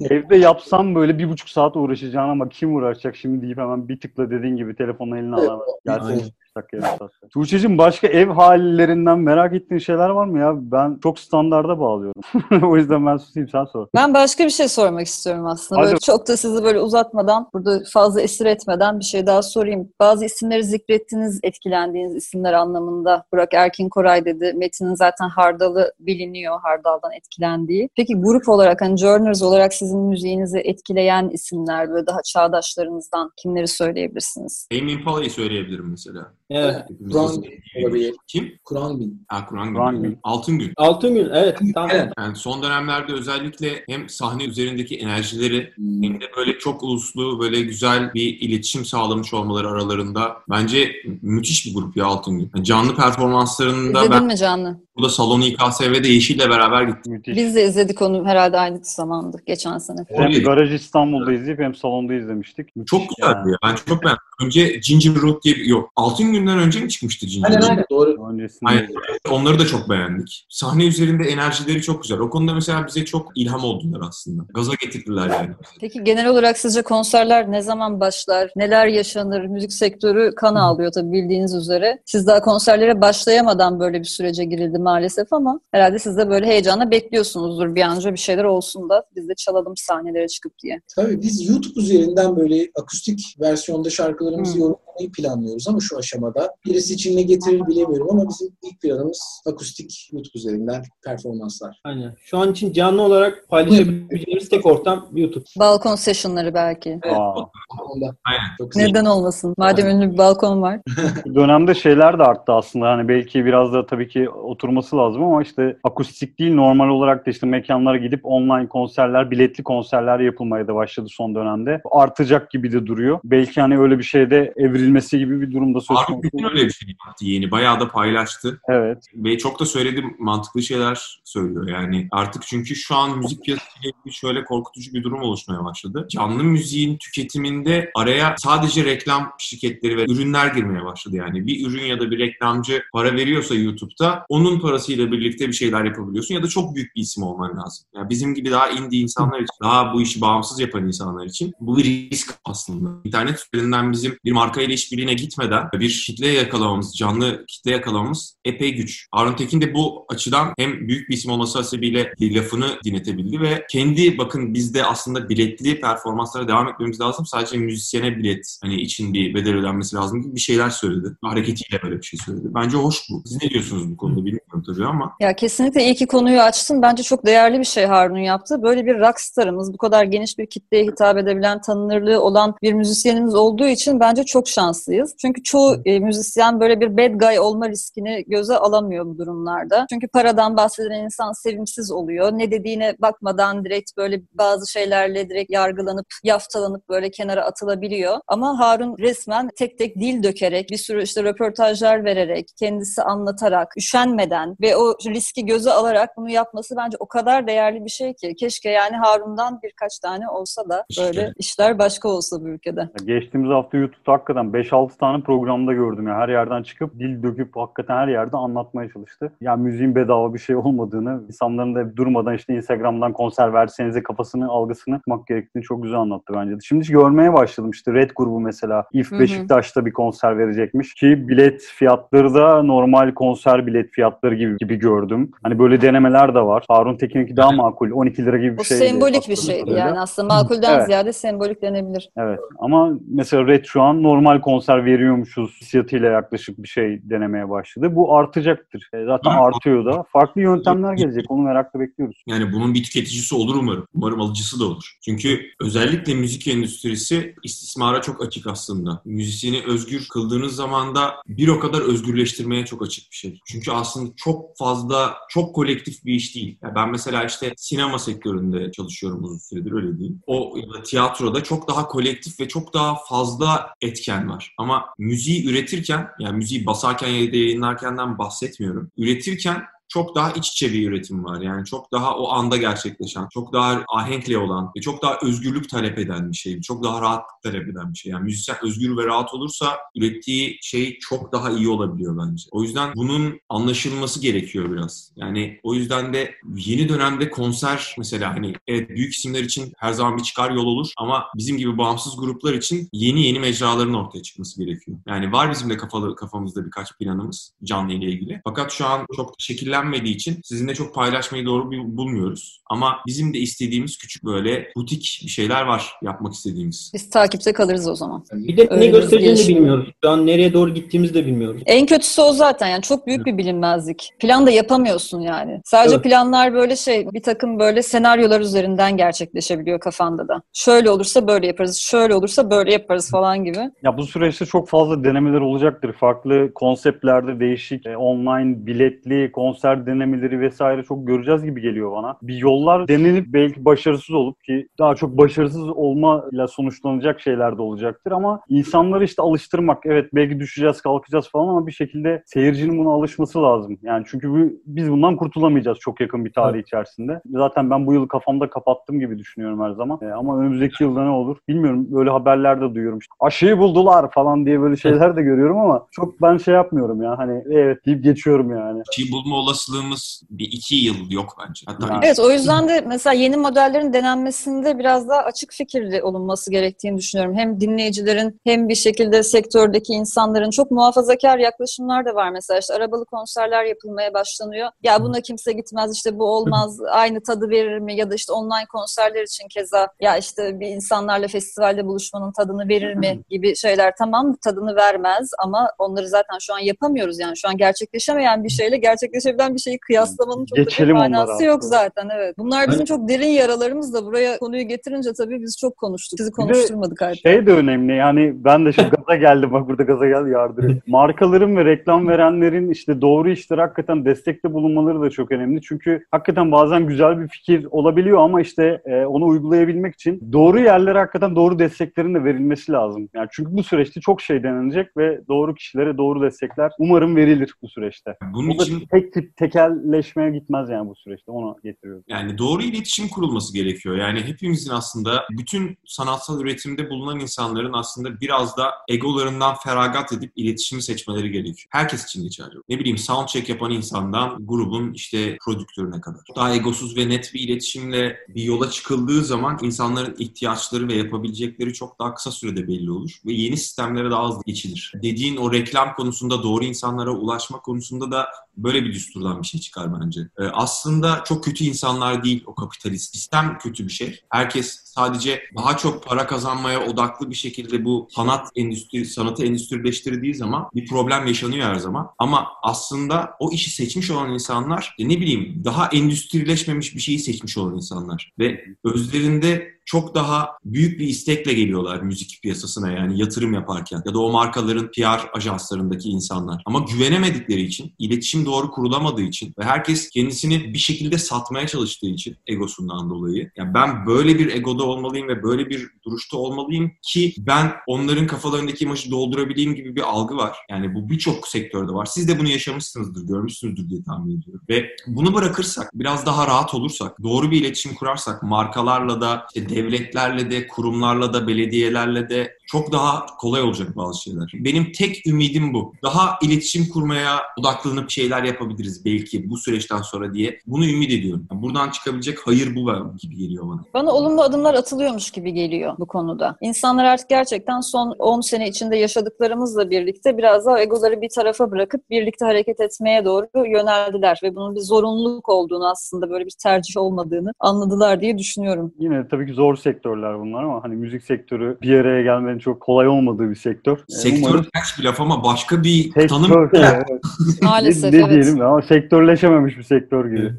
A: Evde yapsam böyle bir buçuk saat uğraşacaksın ama kim uğraşacak şimdi deyip hemen bir tıkla dediğin gibi telefonla eline
D: Evet,
A: alan.
E: Aynen.
A: Gelsin 5 dakika yarım. Tuğçe'cim başka ev hallerinden merak ettiğin şeyler var mı ya? Ben çok standarda bağlıyorum. o yüzden ben susayım sen sor.
C: Ben başka bir şey sormak istiyorum aslında.
A: Hadi.
C: Böyle çok da sizi böyle uzatmadan, burada fazla esir etmeden bir şey daha sorayım. Bazı isimleri zikrettiniz, etkilendiğiniz isimler anlamında. Burak Erkin Koray dedi. Metin'in zaten Hardal'ı biliniyor, Hardal'dan etkilendiği. Peki grup olarak, hani Journers olarak sizin müziğinizi etkileyen isimler, böyle daha çağdaşlarınızdan kimleri söyleyebilirsiniz?
B: Amy Impala'yı söyleyebilirim mesela.
E: Evet.
B: Hepimizin
D: Kur'an olabilir.
B: Kim?
D: Kur'an bin.
B: Ha, Kur'an
A: Kur'an
B: Gün.
A: Gün.
B: Altın Gün.
E: Altın gün. Evet. Tam.
D: Evet.
B: Yani son dönemlerde özellikle hem sahne üzerindeki enerjileri
D: Hmm.
B: hem de böyle çok uluslu böyle güzel bir iletişim sağlamış olmaları aralarında bence müthiş bir grup ya Altın Gün. Yani canlı performanslarında
C: İzledin
B: ben
C: mi Canlı?
B: burada Salon İKSV'de Yeşil'le beraber gittim.
A: Müthiş.
C: Biz de izledik onu herhalde aynı zamanda, geçen sene.
A: Hem
B: Oraya-
A: Garaj İstanbul'da izleyip hem salonda izlemiştik. Müthiş
B: Çok güzeldi
A: yani.
B: ya. Ben çok beğendim. Önce Ginger Root diye bir... Yok. Altın Gün'den önce mi çıkmıştı Ginger
D: Aynen aynen doğru.
A: Öncesinde
B: Aynen. Onları da çok beğendik. Sahne üzerinde enerjileri çok güzel. O konuda mesela bize çok ilham oldular aslında. Gaza getirdiler yani.
C: Peki genel olarak sizce konserler ne zaman başlar? Neler yaşanır? Müzik sektörü kan ağlıyor tabii bildiğiniz üzere. Siz daha konserlere başlayamadan böyle bir sürece girildi maalesef ama herhalde siz de böyle heyecanla bekliyorsunuzdur bir an önce bir şeyler olsun da biz de çalalım sahnelere çıkıp diye.
D: Tabii biz YouTube üzerinden böyle akustik versiyonda şarkılarımızı
C: Hı.
D: yorumlamayı planlıyoruz ama şu aşamada birisi için ne getirir bilemiyorum ama bizim ilk planımız akustik YouTube üzerinden performanslar.
E: Aynen. Şu an için canlı olarak paylaşabileceğimiz tek ortam YouTube.
C: Balkon sessionları belki.
A: Aa,
D: Onda
B: Aynen.
D: çok güzel.
C: Neden olmasın? Madem ünlü bir balkon var.
A: bu dönemde şeyler de arttı aslında. Hani belki biraz da tabii ki oturması lazım ama işte akustik değil normal olarak da işte mekanlara gidip online konserler, biletli konserler yapılmaya da başladı son dönemde. Artacak gibi de duruyor. Belki hani öyle bir şeyde evrilmesi gibi bir durumda söz konusu.
B: Bütün öyle bir şey yaptı yeni. Bayağı da paylaştı.
A: Evet.
B: Ve çok da söylediğim mantıklı şeyler söylüyor. Yani artık çünkü şu an müzik piyasasıyla ilgili şöyle korkutucu bir durum oluşmaya başladı. Canlı müziğin tüketiminde araya sadece reklam şirketleri ve ürünler girmeye başladı. Yani bir ürün ya da bir reklamcı para veriyorsa YouTube'da onun parasıyla birlikte bir şeyler yapabiliyorsun ya da çok büyük bir isim olman lazım. Yani bizim gibi daha indie insanlar için, daha bu işi bağımsız yapan insanlar için bu bir risk aslında. İnternet üzerinden bizim bir markayla işbirliğine gitmeden bir kitle yakalamamız, canlı kitle yakalamamız epey güç. Harun Tekin de bu açıdan hem büyük bir isim olması hasebiyle lafını dinletebildi ve kendi bakın bizde aslında biletli performanslara devam etmemiz lazım. Sadece müzisyene bilet hani için bir bedel ödenmesi lazım gibi bir şeyler söyledi. Hareketiyle böyle bir şey söyledi. Bence hoş bu. Siz ne diyorsunuz bu konuda bilmiyorum tabii ama.
C: Ya kesinlikle iyi ki konuyu açtın. Bence çok değerli bir şey Harun'un yaptığı. Böyle bir rockstarımız, bu kadar geniş bir kitleye hitap edebilen, tanınırlığı olan bir müzisyenimiz olduğu için bence çok şanslıyız. Çünkü çoğu e, müzisyen böyle bir bad guy olma riskini göze alamıyor bu durumlarda. Çünkü paradan bahseden insan sevimsiz oluyor. Ne dediğine bakmadan direkt böyle bazı şeylerle direkt yargılanıp, yaftalanıp böyle kenara atılabiliyor. Ama Harun resmen tek tek dil dökerek, bir sürü işte röportajlar vererek, kendisi anlatarak, üşenmeden ve o riski göze alarak bunu yapması bence o kadar değerli bir şey ki. Keşke yani Harun'dan birkaç tane olsa da böyle
B: İşte.
C: işler başka olsa bu ülkede.
A: Geçtiğimiz hafta YouTube'da hakikaten 5-6 tane programda gördüm ya. Her yerden çıkıp dil döküp hakikaten her yerde anlatmaya çalıştı. Yani müziğin bedava bir şey olmadığını, insanların da durmadan işte Instagram'dan konser versenize kafasını, algısını yapmak gerektiğini çok güzel anlattı bence de. Şimdi görmeye başladım işte Red grubu mesela. İF
C: Hı hı.
A: Beşiktaş'ta bir konser verecekmiş ki bilet fiyatları da normal konser bilet fiyatları gibi gibi gördüm. Hani böyle denemeler de var. Harun Tekin'inki daha makul. 12 lira gibi bir
C: O
A: şey.
C: sembolik bir şeydi yani aslında makulden
A: Evet.
C: ziyade sembolik denebilir.
A: Evet ama mesela Red şu an normal konser veriyormuşuz hissiyatıyla yaklaşık bir şey denemeye başladı. Bu artacaktır. E, Zaten
B: Hı.
A: artıyor da. Farklı yöntemler gelecek. Onu merakla bekliyoruz.
B: Yani bunun bir tüketicisi olur umarım. Umarım alıcısı da olur. Çünkü özellikle müzik endüstrisi istismara çok açık aslında. Müzisyeni özgür kıldığınız zaman da bir o kadar özgürleştirmeye çok açık bir şey. Çünkü aslında çok fazla, çok kolektif bir iş değil. Ya ben mesela işte sinema sektöründe çalışıyorum uzun süredir öyle diyeyim. O ya da tiyatroda çok daha kolektif ve çok daha fazla etken var. Ama müziği üretirken, yani müziği basarken ya da yayınlarkenden bahsetmiyorum. Üretirken çok daha iç içe bir üretim var. Yani çok daha o anda gerçekleşen, çok daha ahenkle olan ve çok daha özgürlük talep eden bir şey. Çok daha rahatlık talep eden bir şey. Yani müzisyen özgür ve rahat olursa ürettiği şey çok daha iyi olabiliyor bence. O yüzden bunun anlaşılması gerekiyor biraz. Yani o yüzden de yeni dönemde konser mesela hani evet büyük isimler için her zaman bir çıkar yol olur ama bizim gibi bağımsız gruplar için yeni yeni mecraların ortaya çıkması gerekiyor. Yani var bizim de kafalı, kafamızda birkaç planımız canlı ile ilgili. Fakat şu an çok şekillenmediği için sizinle çok paylaşmayı doğru bir- bulmuyoruz. Ama bizim de istediğimiz küçük böyle butik bir şeyler var yapmak istediğimiz.
C: Biz takipte kalırız o zaman.
E: Bir de
C: Öyle
E: ne göstereceğini de bilmiyoruz. Şu an nereye doğru gittiğimizi de bilmiyoruz.
C: En kötüsü o zaten yani çok büyük bir bilinmezlik. Plan da yapamıyorsun yani. Sadece
E: Evet.
C: planlar böyle şey bir takım böyle senaryolar üzerinden gerçekleşebiliyor kafanda da. Şöyle olursa böyle yaparız, şöyle olursa böyle yaparız falan gibi.
A: Ya bu süreçte çok fazla denemeler olacaktır. Farklı konseptlerde değişik e, online biletli konser denemeleri vesaire çok göreceğiz gibi geliyor bana. Bir yollar denenip belki başarısız olup ki daha çok başarısız olmayla sonuçlanacak şeyler de olacaktır ama insanları işte alıştırmak. Evet belki düşeceğiz, kalkacağız falan ama bir şekilde seyircinin buna alışması lazım. Yani çünkü bu, biz bundan kurtulamayacağız çok yakın bir tarih içerisinde. Zaten ben bu yılı kafamda kapattım gibi düşünüyorum her zaman. E, ama önümüzdeki yılda ne olur bilmiyorum. Böyle haberler de duyuyorum. İşte, aşıyı buldular falan diye böyle şeyler de görüyorum ama çok ben şey yapmıyorum ya. Hani evet deyip geçiyorum yani.
B: Şey bulma olasılığımız bir iki yıl yok bence. Hatta
A: Yani.
C: Evet o yüzden de mesela yeni modellerin denenmesinde biraz daha açık fikirli olunması gerektiğini düşünüyorum. Hem dinleyicilerin hem bir şekilde sektördeki insanların çok muhafazakar yaklaşımlar da var. Mesela işte arabalı konserler yapılmaya başlanıyor. Ya buna kimse gitmez işte bu olmaz aynı tadı verir mi? Ya da işte online konserler için keza ya işte bir insanlarla festivalde buluşmanın tadını verir mi gibi şeyler tamam tadını vermez ama onları zaten şu an yapamıyoruz yani şu an gerçekleşemeyen bir şeyle gerçekleşebilen gerçekten bir şeyi kıyaslamanın çok da bir
A: Geçelim onlara
C: manası yok
A: aslında.
C: zaten evet. Bunlar bizim çok derin yaralarımız da buraya konuyu getirince tabii biz çok konuştuk. Sizi konuşturmadık Alper.
A: Şey de önemli yani ben de şimdi gaza geldim bak burada gaza geldi yardırıyor. Markaların ve reklam verenlerin işte doğru işlere hakikaten destekte bulunmaları da çok önemli. Çünkü hakikaten bazen güzel bir fikir olabiliyor ama işte e, onu uygulayabilmek için doğru yerlere hakikaten doğru desteklerin de verilmesi lazım. Yani çünkü bu süreçte çok şey denenecek ve doğru kişilere doğru destekler umarım verilir bu süreçte.
B: Bunun
A: Bu da
B: için
A: tek tip tekelleşmeye gitmez yani bu süreçte. Onu getiriyoruz.
B: Yani doğru iletişim kurulması gerekiyor. Yani hepimizin aslında bütün sanatsal üretimde bulunan insanların aslında biraz da egolarından feragat edip iletişimi seçmeleri gerekiyor. Herkes için geçerli. Ne bileyim soundcheck yapan insandan grubun işte prodüktörüne kadar. Daha egosuz ve net bir iletişimle bir yola çıkıldığı zaman insanların ihtiyaçları ve yapabilecekleri çok daha kısa sürede belli olur. Ve yeni sistemlere daha hızlı geçilir. Dediğin o reklam konusunda doğru insanlara ulaşma konusunda da böyle bir düsturdan bir şey çıkar bence. Ee, aslında çok kötü insanlar değil o kapitalist sistem kötü bir şey. Herkes sadece daha çok para kazanmaya odaklı bir şekilde bu sanat endüstri sanatı endüstrileştirdiği zaman bir problem yaşanıyor her zaman. Ama aslında o işi seçmiş olan insanlar e, ne bileyim daha endüstrileşmemiş bir şeyi seçmiş olan insanlar ve özlerinde çok daha büyük bir istekle geliyorlar müzik piyasasına yani yatırım yaparken ya da o markaların PR ajanslarındaki insanlar. Ama güvenemedikleri için, iletişim doğru kurulamadığı için ve herkes kendisini bir şekilde satmaya çalıştığı için egosundan dolayı. Yani ben böyle bir egoda olmalıyım ve böyle bir duruşta olmalıyım ki ben onların kafalarındaki imajı doldurabileyim gibi bir algı var. Yani bu birçok sektörde var. Siz de bunu yaşamışsınızdır, görmüşsünüzdür diye tahmin ediyorum. Ve bunu bırakırsak, biraz daha rahat olursak, doğru bir iletişim kurarsak markalarla da işte devletlerle de, kurumlarla da, belediyelerle de çok daha kolay olacak bazı şeyler. Benim tek ümidim bu. Daha iletişim kurmaya odaklanıp şeyler yapabiliriz belki bu süreçten sonra diye. Bunu ümit ediyorum. Buradan çıkabilecek hayır bu var gibi geliyor bana.
C: Bana olumlu adımlar atılıyormuş gibi geliyor bu konuda. İnsanlar artık gerçekten son 10 sene içinde yaşadıklarımızla birlikte biraz daha egoları bir tarafa bırakıp birlikte hareket etmeye doğru yöneldiler ve bunun bir zorunluluk olduğunu aslında böyle bir tercih olmadığını anladılar diye düşünüyorum.
A: Yine tabii ki zor sektörler bunlar ama hani müzik sektörü bir araya gelmenin çok kolay olmadığı bir sektör. Ee,
B: Sektör
A: umarım-
B: ters bir laf ama başka bir
A: Sektör,
B: tanım
A: evet.
C: Maalesef
A: ne, ne
C: evet.
A: diyelim ama sektörleşememiş bir sektör gibi.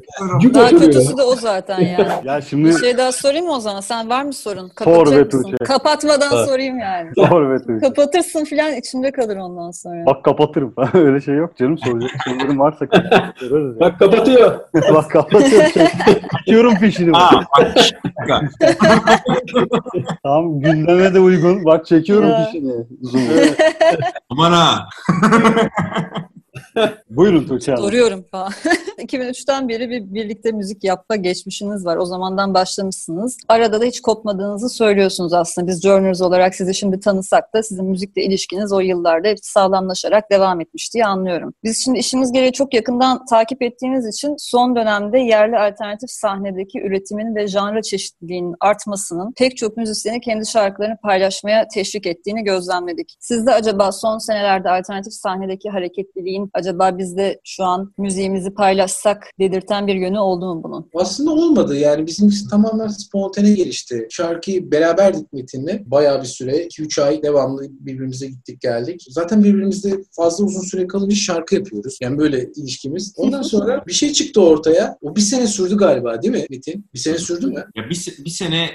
C: Daha kötüsü de o zaten yani.
A: Ya şimdi
C: Bir şey daha sorayım mı o zaman? Sen var mı sorun?
A: Sor
C: Kapatacak
A: be
C: mısın?
A: Tuğçe.
C: Kapatmadan
E: Evet.
C: sorayım yani.
A: zor ve Tuğçe.
C: Kapatırsın filan içimde kalır ondan sonra.
A: Bak kapatırım. Öyle şey yok canım. Soracak sorularım varsa ya.
E: Bak kapatıyor.
A: Bak kapatıyorum. Çekiyorum fişini.
B: Aa, bak,
A: Tamam gündeme de uygun. Bak çekiyorum
C: Ya.
A: fişini. Zoom'u.
B: aman ha.
A: Buyurun Tuğçe Hanım.
C: Soruyorum falan. 2003'ten beri bir birlikte müzik yapma geçmişiniz var. O zamandan başlamışsınız. Arada da hiç kopmadığınızı söylüyorsunuz aslında. Biz Journers olarak sizi şimdi tanısak da sizin müzikle ilişkiniz o yıllarda hep sağlamlaşarak devam etmiş diye anlıyorum. Biz şimdi işimiz gereği çok yakından takip ettiğiniz için son dönemde yerli alternatif sahnedeki üretimin ve janra çeşitliliğinin artmasının pek çok müzisyeni kendi şarkılarını paylaşmaya teşvik ettiğini gözlemledik. Siz de acaba son senelerde alternatif sahnedeki hareketliliğin acaba biz de şu an müziğimizi paylaşsak dedirten bir yönü oldu mu bunun?
D: Aslında olmadı. Yani bizim tamamen spontane gelişti. Şarkıyı beraberdik Metin'le. Bayağı bir süre, 2-3 ay devamlı birbirimize gittik geldik. Zaten birbirimizle fazla uzun süre kalınca şarkı yapıyoruz. Yani böyle ilişkimiz. Ondan sonra bir şey çıktı ortaya. O bir sene sürdü galiba değil mi Metin? Bir sene sürdü mü?
B: Ya bir, bir sene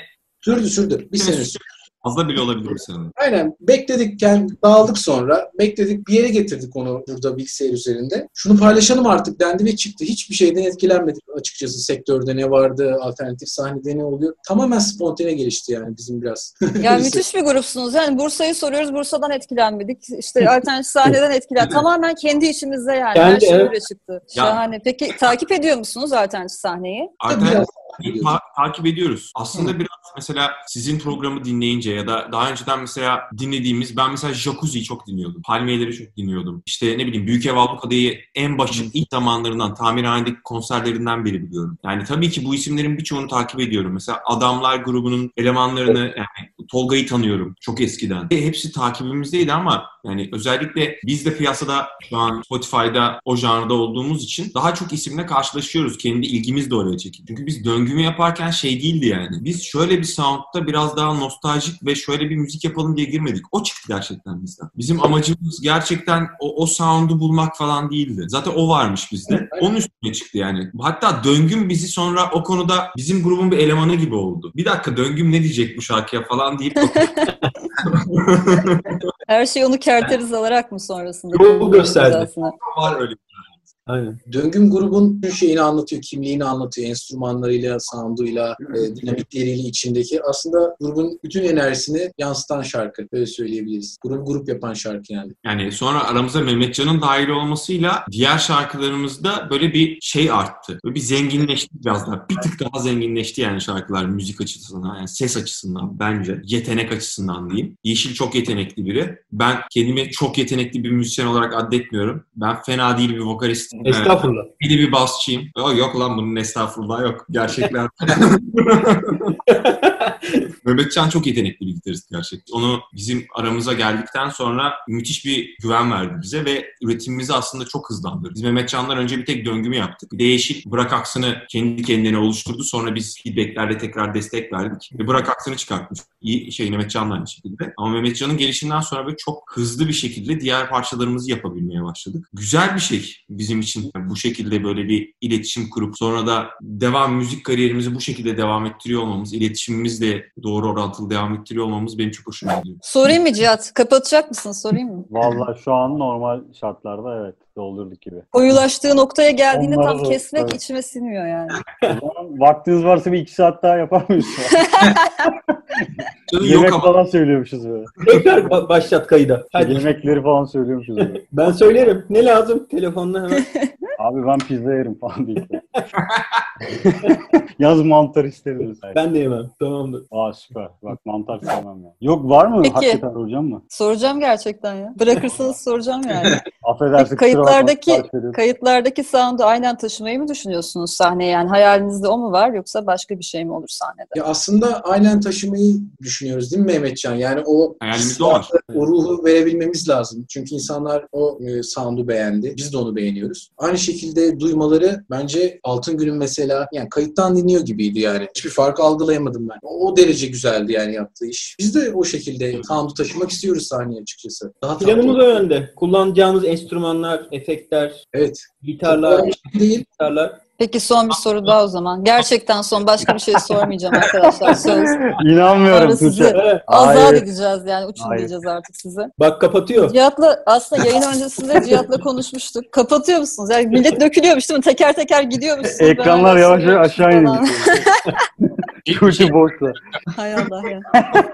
D: Sürdü sürdü. Bir sene sürdü.
B: Fazla bile olabilir bir sene.
D: Aynen. Bekledik, yani dağıldık sonra. Bekledik, bir yere getirdik onu burada bilgisayar üzerinde. Şunu paylaşalım artık dendi ve çıktı. Hiçbir şeyden etkilenmedik açıkçası. Sektörde ne vardı, alternatif sahnede ne oluyor. Tamamen spontane gelişti yani bizim biraz.
C: Ya müthiş bir grupsunuz. Yani Bursa'yı soruyoruz. Bursa'dan etkilenmedik. İşte alternatif sahneden etkilen. Tamamen kendi içimizde yani. Her
E: Kendi,
C: şey
E: evet.
C: çıktı. Şahane. Peki takip ediyor musunuz alternatif sahneyi?
B: Alternatif ta- takip ediyoruz. Aslında biraz mesela sizin programı dinleyince ya da daha önceden mesela dinlediğimiz ben mesela Jacuzzi'yi çok dinliyordum. Palmiyeleri çok dinliyordum. İşte ne bileyim Büyük Ev Ablukada'yı en başı ilk zamanlarından tamirhanedeki konserlerinden beri biliyorum. Yani tabii ki bu isimlerin birçoğunu takip ediyorum. Mesela Adamlar grubunun elemanlarını yani Tolga'yı tanıyorum çok eskiden. E, hepsi takibimizdeydi ama Yani özellikle biz de piyasada şu an Spotify'da o janrda olduğumuz için daha çok isimle karşılaşıyoruz. Kendi ilgimiz de oraya çekiyor. Çünkü biz döngümü yaparken şey değildi yani. Biz şöyle bir soundta biraz daha nostaljik ve şöyle bir müzik yapalım diye girmedik. O çıktı gerçekten bizden. Bizim amacımız gerçekten o, o sound'u bulmak falan değildi. Zaten o varmış bizde. Onun üstüne çıktı yani. Hatta döngüm bizi sonra o konuda bizim grubun bir elemanı gibi oldu. Bir dakika döngüm ne diyecek bu şarkıya falan deyip
C: Her şey onu kerteriz alarak mı sonrasında?
E: Yol gösterdi.
B: Var öyle
E: Aynen.
D: Döngüm grubun tüm şeyini anlatıyor, kimliğini anlatıyor, enstrümanlarıyla, sounduyla, e, dinamikleriyle içindeki. Aslında grubun bütün enerjisini yansıtan şarkı, öyle söyleyebiliriz. Grup grup yapan şarkı yani.
B: Yani sonra aramıza Mehmetcan'ın dahil olmasıyla diğer şarkılarımızda böyle bir şey arttı. Böyle bir zenginleşti biraz daha. Bir tık daha zenginleşti yani şarkılar müzik açısından, yani ses açısından bence. Yetenek açısından diyeyim. Yeşil çok yetenekli biri. Ben kendimi çok yetenekli bir müzisyen olarak addetmiyorum. Ben fena değil bir vokalist.
E: Estağfurullah.
B: Bir de bir basçıyım. Yok, yok lan bunun estağfurullah yok. Gerçekler. Mehmetcan çok yetenekli bir gitarist gerçekten. Onu bizim aramıza geldikten sonra müthiş bir güven verdi bize ve üretimimizi aslında çok hızlandırdı. Biz Mehmetcan'dan önce bir tek döngümü yaptık. Bir de Yeşil Bırak Aksını kendi kendine oluşturdu. Sonra biz feedbacklerle tekrar destek verdik. Ve Bırak Aksını çıkartmış. İyi şey Mehmetcan'la aynı şekilde. Ama Mehmetcan'ın gelişinden sonra böyle çok hızlı bir şekilde diğer parçalarımızı yapabilmeye başladık. Güzel bir şey bizim için bu şekilde böyle bir iletişim kurup sonra da devam müzik kariyerimizi bu şekilde devam ettiriyor olmamız, iletişimimizle doğru orantılı devam ettiriyor olmamız benim çok hoşuma gidiyor.
C: Sorayım mı Cihat? Kapatacak mısın? Sorayım mı?
A: Vallahi şu an normal şartlarda evet doldurduk gibi.
C: Koyulaştığı noktaya geldiğinde
A: Onlara
C: tam
A: zor,
C: kesmek
A: evet.
C: içime sinmiyor yani.
A: Vaktiniz varsa bir iki saat daha yapar mıyız? Yemek
B: yok ama
A: falan söylüyormuşuz böyle.
E: Tekrar ba- başlat kayıda. Hadi.
A: Yemekleri falan söylüyormuşuz böyle.
E: Ben söylerim. Ne lazım? Telefonla hemen.
A: Abi ben pizza yerim falan diye. Yaz mantar isteriz.
E: Ben de yemem. Tamamdır.
A: Aa süper. Bak mantar sevmem ya. Yok var mı?
C: Peki.
A: Hakikaten hocam mı?
C: Soracağım gerçekten ya. Bırakırsanız soracağım yani.
A: Affedersin. Bakma,
C: kayıtlardaki-. Kayıtlardaki sound'u aynen taşımayı mı düşünüyorsunuz sahneye? Yani hayalinizde o mu var yoksa başka bir şey mi olur sahnede?
D: Ya aslında aynen taşımayı düşünüyoruz değil mi Mehmetcan? Yani o
B: Hayalimizde o var.
D: o ruhu verebilmemiz lazım. Çünkü insanlar o e, sound'u beğendi. Biz de onu beğeniyoruz. Aynı şekilde duymaları bence Altın Gün'ün mesela yani kayıttan dinliyor gibiydi yani. Hiçbir fark algılayamadım ben. O, o derece güzeldi yani yaptığı iş. Biz de o şekilde sound'u taşımak istiyoruz sahneye açıkçası. Daha
E: Planımız o yönde. Kullanacağımız enstrümanlar, efektler,
D: Evet.
E: gitarlar,
D: değil.
E: gitarlar.
C: Peki son bir soru daha o zaman. Gerçekten son başka bir şey sormayacağım arkadaşlar. Söz.
A: İnanmıyorum Tuğçe.
C: Azat
A: Hayır.
C: edeceğiz yani. Uçun
A: Hayır.
C: diyeceğiz artık size.
E: Bak kapatıyor.
C: Cihat'la aslında yayın öncesinde Cihat'la konuşmuştuk. Kapatıyor musunuz? Yani millet dökülüyormuş değil mi? Teker teker gidiyormuşsunuz.
A: Ekranlar yavaş yavaş aşağı iniyor. Tuğçe boşta.
C: Hay Allah ya.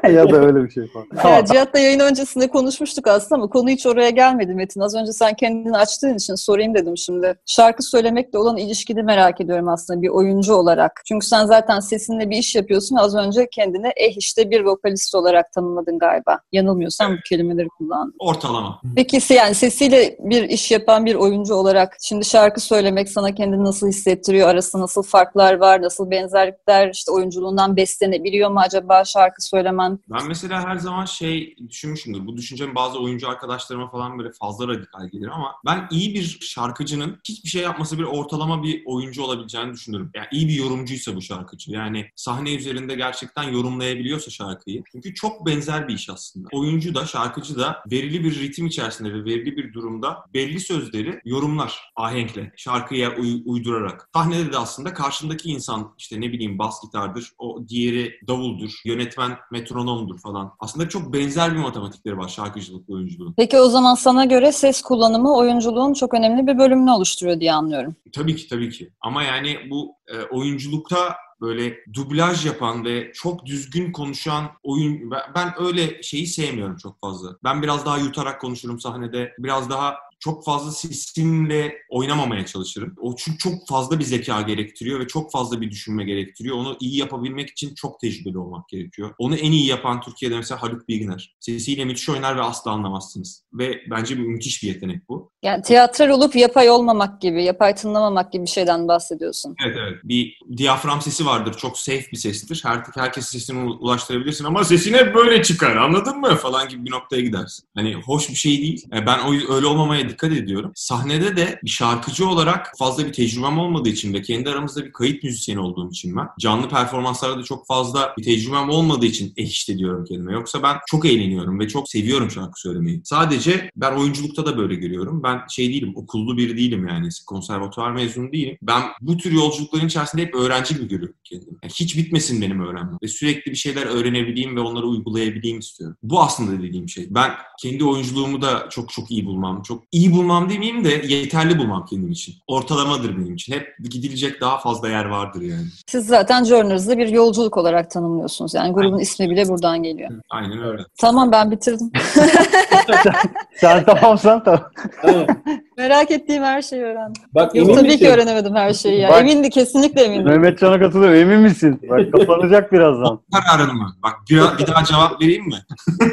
A: ya da öyle bir şey falan.
C: Ya
A: Tamam.
C: Cihat'la yayın öncesinde konuşmuştuk aslında ama konu hiç oraya gelmedi Metin. Az önce sen kendini açtığın için sorayım dedim şimdi. Şarkı söylemekle olan ilişkini merak ediyorum aslında bir oyuncu olarak. Çünkü sen zaten sesinle bir iş yapıyorsun az önce kendini eh işte bir vokalist olarak tanımladın galiba. Yanılmıyorsam bu kelimeleri kullandın.
B: ortalama.
C: Peki yani sesiyle bir iş yapan bir oyuncu olarak şimdi şarkı söylemek sana kendini nasıl hissettiriyor? Arasında nasıl farklar var? Nasıl benzerlikler? işte oyunculuğundan beslenebiliyor mu acaba şarkı söylemen?
B: Ben mesela her zaman şey düşünmüşümdür. Bu düşüncem bazı oyuncu arkadaşlarıma falan böyle fazla radikal gelir ama ben iyi bir şarkıcının hiçbir şey yapması bir ortalama bir oyuncu olabileceğini düşünürüm. Yani iyi bir yorumcuysa bu şarkıcı. Yani sahne üzerinde gerçekten yorumlayabiliyorsa şarkıyı. Çünkü çok benzer bir iş aslında. Oyuncu da şarkıcı da verili bir ritim içerisinde ve verili bir durumda belli sözleri yorumlar ahenkle, şarkıya uy- uydurarak. Sahnede de aslında karşındaki insan işte ne bileyim bas gitardır, o diğeri davuldur, yönetmen metronomdur falan. Aslında çok benzer bir matematikleri var şarkıcılık oyunculuğun.
C: Peki o zaman sana göre ses kullanımı oyunculuğun çok önemli bir bölümünü oluşturuyor diye anlıyorum.
B: Tabii ki tabii ki. Ama yani bu e, oyunculukta böyle dublaj yapan ve çok düzgün konuşan oyun ben, öyle şeyi sevmiyorum çok fazla. Ben biraz daha yutarak konuşurum sahnede. Biraz daha çok fazla sistemle oynamamaya çalışırım. O çünkü çok fazla bir zeka gerektiriyor ve çok fazla bir düşünme gerektiriyor. Onu iyi yapabilmek için çok tecrübeli olmak gerekiyor. Onu en iyi yapan Türkiye'de mesela Haluk Bilginer. Sesiyle müthiş oynar ve asla anlamazsınız. Ve bence müthiş bir yetenek bu.
C: Yani tiyatral olup yapay olmamak gibi, yapay tınlamamak gibi bir şeyden bahsediyorsun.
B: Evet evet. Bir diyafram sesi vardır. Çok safe bir sestir. Her, herkes sesini ulaştırabilirsin ama sesin hep böyle çıkar anladın mı? Falan gibi bir noktaya gidersin. Hani hoş bir şey değil. E, Ben o, öyle olmamaya dikkat ediyorum. Sahnede de bir şarkıcı olarak fazla bir tecrübem olmadığı için ve kendi aramızda bir kayıt müzisyeni olduğum için ben canlı performanslarda da çok fazla bir tecrübem olmadığı için eh işte diyorum kendime. Yoksa ben çok eğleniyorum ve çok seviyorum şarkı söylemeyi. Sadece ben oyunculukta da böyle görüyorum. Ben şey değilim, okullu biri değilim yani. Konservatuvar mezunu değilim. Ben bu tür yolculukların içerisinde hep öğrenci gibi görüyorum kendimi. Yani hiç bitmesin benim öğrenmem. Ve sürekli bir şeyler öğrenebileyim ve onları uygulayabileyim istiyorum. Bu aslında dediğim şey. Ben kendi oyunculuğumu da çok çok iyi bulmam. Çok iyi bulmam demeyeyim de yeterli bulmam kendim için. Ortalamadır benim için. Hep gidilecek daha fazla yer vardır yani.
C: Siz zaten Journers'ı bir yolculuk olarak tanımlıyorsunuz. Yani grubun ismi bile buradan geliyor.
B: Aynen öyle.
C: Tamam ben bitirdim.
A: Sen tamamsan tamam.
E: Evet.
C: Merak ettiğim her şeyi öğrendim.
E: Bak
C: Yok
E: emin
C: tabii
E: misin?
C: ki öğrenemedim her şeyi ya.
A: Bak-
C: Emindi kesinlikle emindim.
A: Mehmet Can'a katılıyorum. Emin misin? Bak kapanacak birazdan.
B: Kararın mı? Bak bir, bir daha cevap vereyim mi?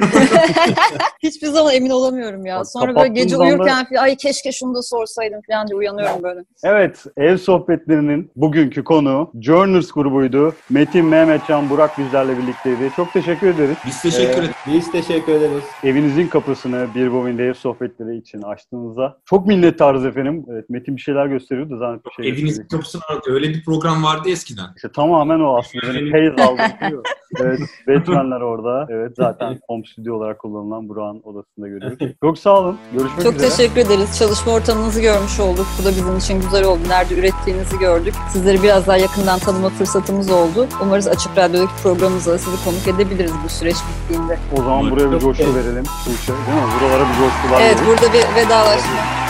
C: Hiçbir zaman emin olamıyorum ya.
A: Bak,
C: Sonra böyle gece
A: zaman
C: uyurken falan, ay keşke şunu da sorsaydım falan diye uyanıyorum böyle.
A: Evet, ev sohbetlerinin bugünkü konuğu Journers grubuydu. Metin, Mehmetcan, Burak bizlerle birlikteydi. Çok teşekkür ederiz.
B: Biz teşekkür
A: Ee,
B: ederiz.
E: Biz teşekkür ederiz.
A: Evinizin kapısını bir bobinde ev sohbetleri için açtığınızda. Çok minnettarız efendim. Evet, Metin bir şeyler gösteriyordu zaten. Bir şey
B: Evinizin kapısına öyle bir program vardı eskiden.
A: İşte tamamen o aslında. Beni Hayes aldırtıyor. evet, Batman'ler orada. Evet, zaten home studio olarak kullanılan Burak'ın odasında görüyoruz. Çok sağ olun. Görüşmek
C: Çok
A: üzere.
C: teşekkür ederiz. Çalışma ortamınızı görmüş olduk. Bu da bizim için güzel oldu. Nerede ürettiğinizi gördük. Sizleri biraz daha yakından tanıma fırsatımız oldu. Umarız Açık Radyo'daki programımızda sizi konuk edebiliriz bu süreç bittiğinde.
A: O zaman buraya bir
E: Çok
A: coşku verelim. Tuğçe, Değil mi? Buralara bir coşkular
C: Evet
A: verelim.
C: burada bir vedalaşma.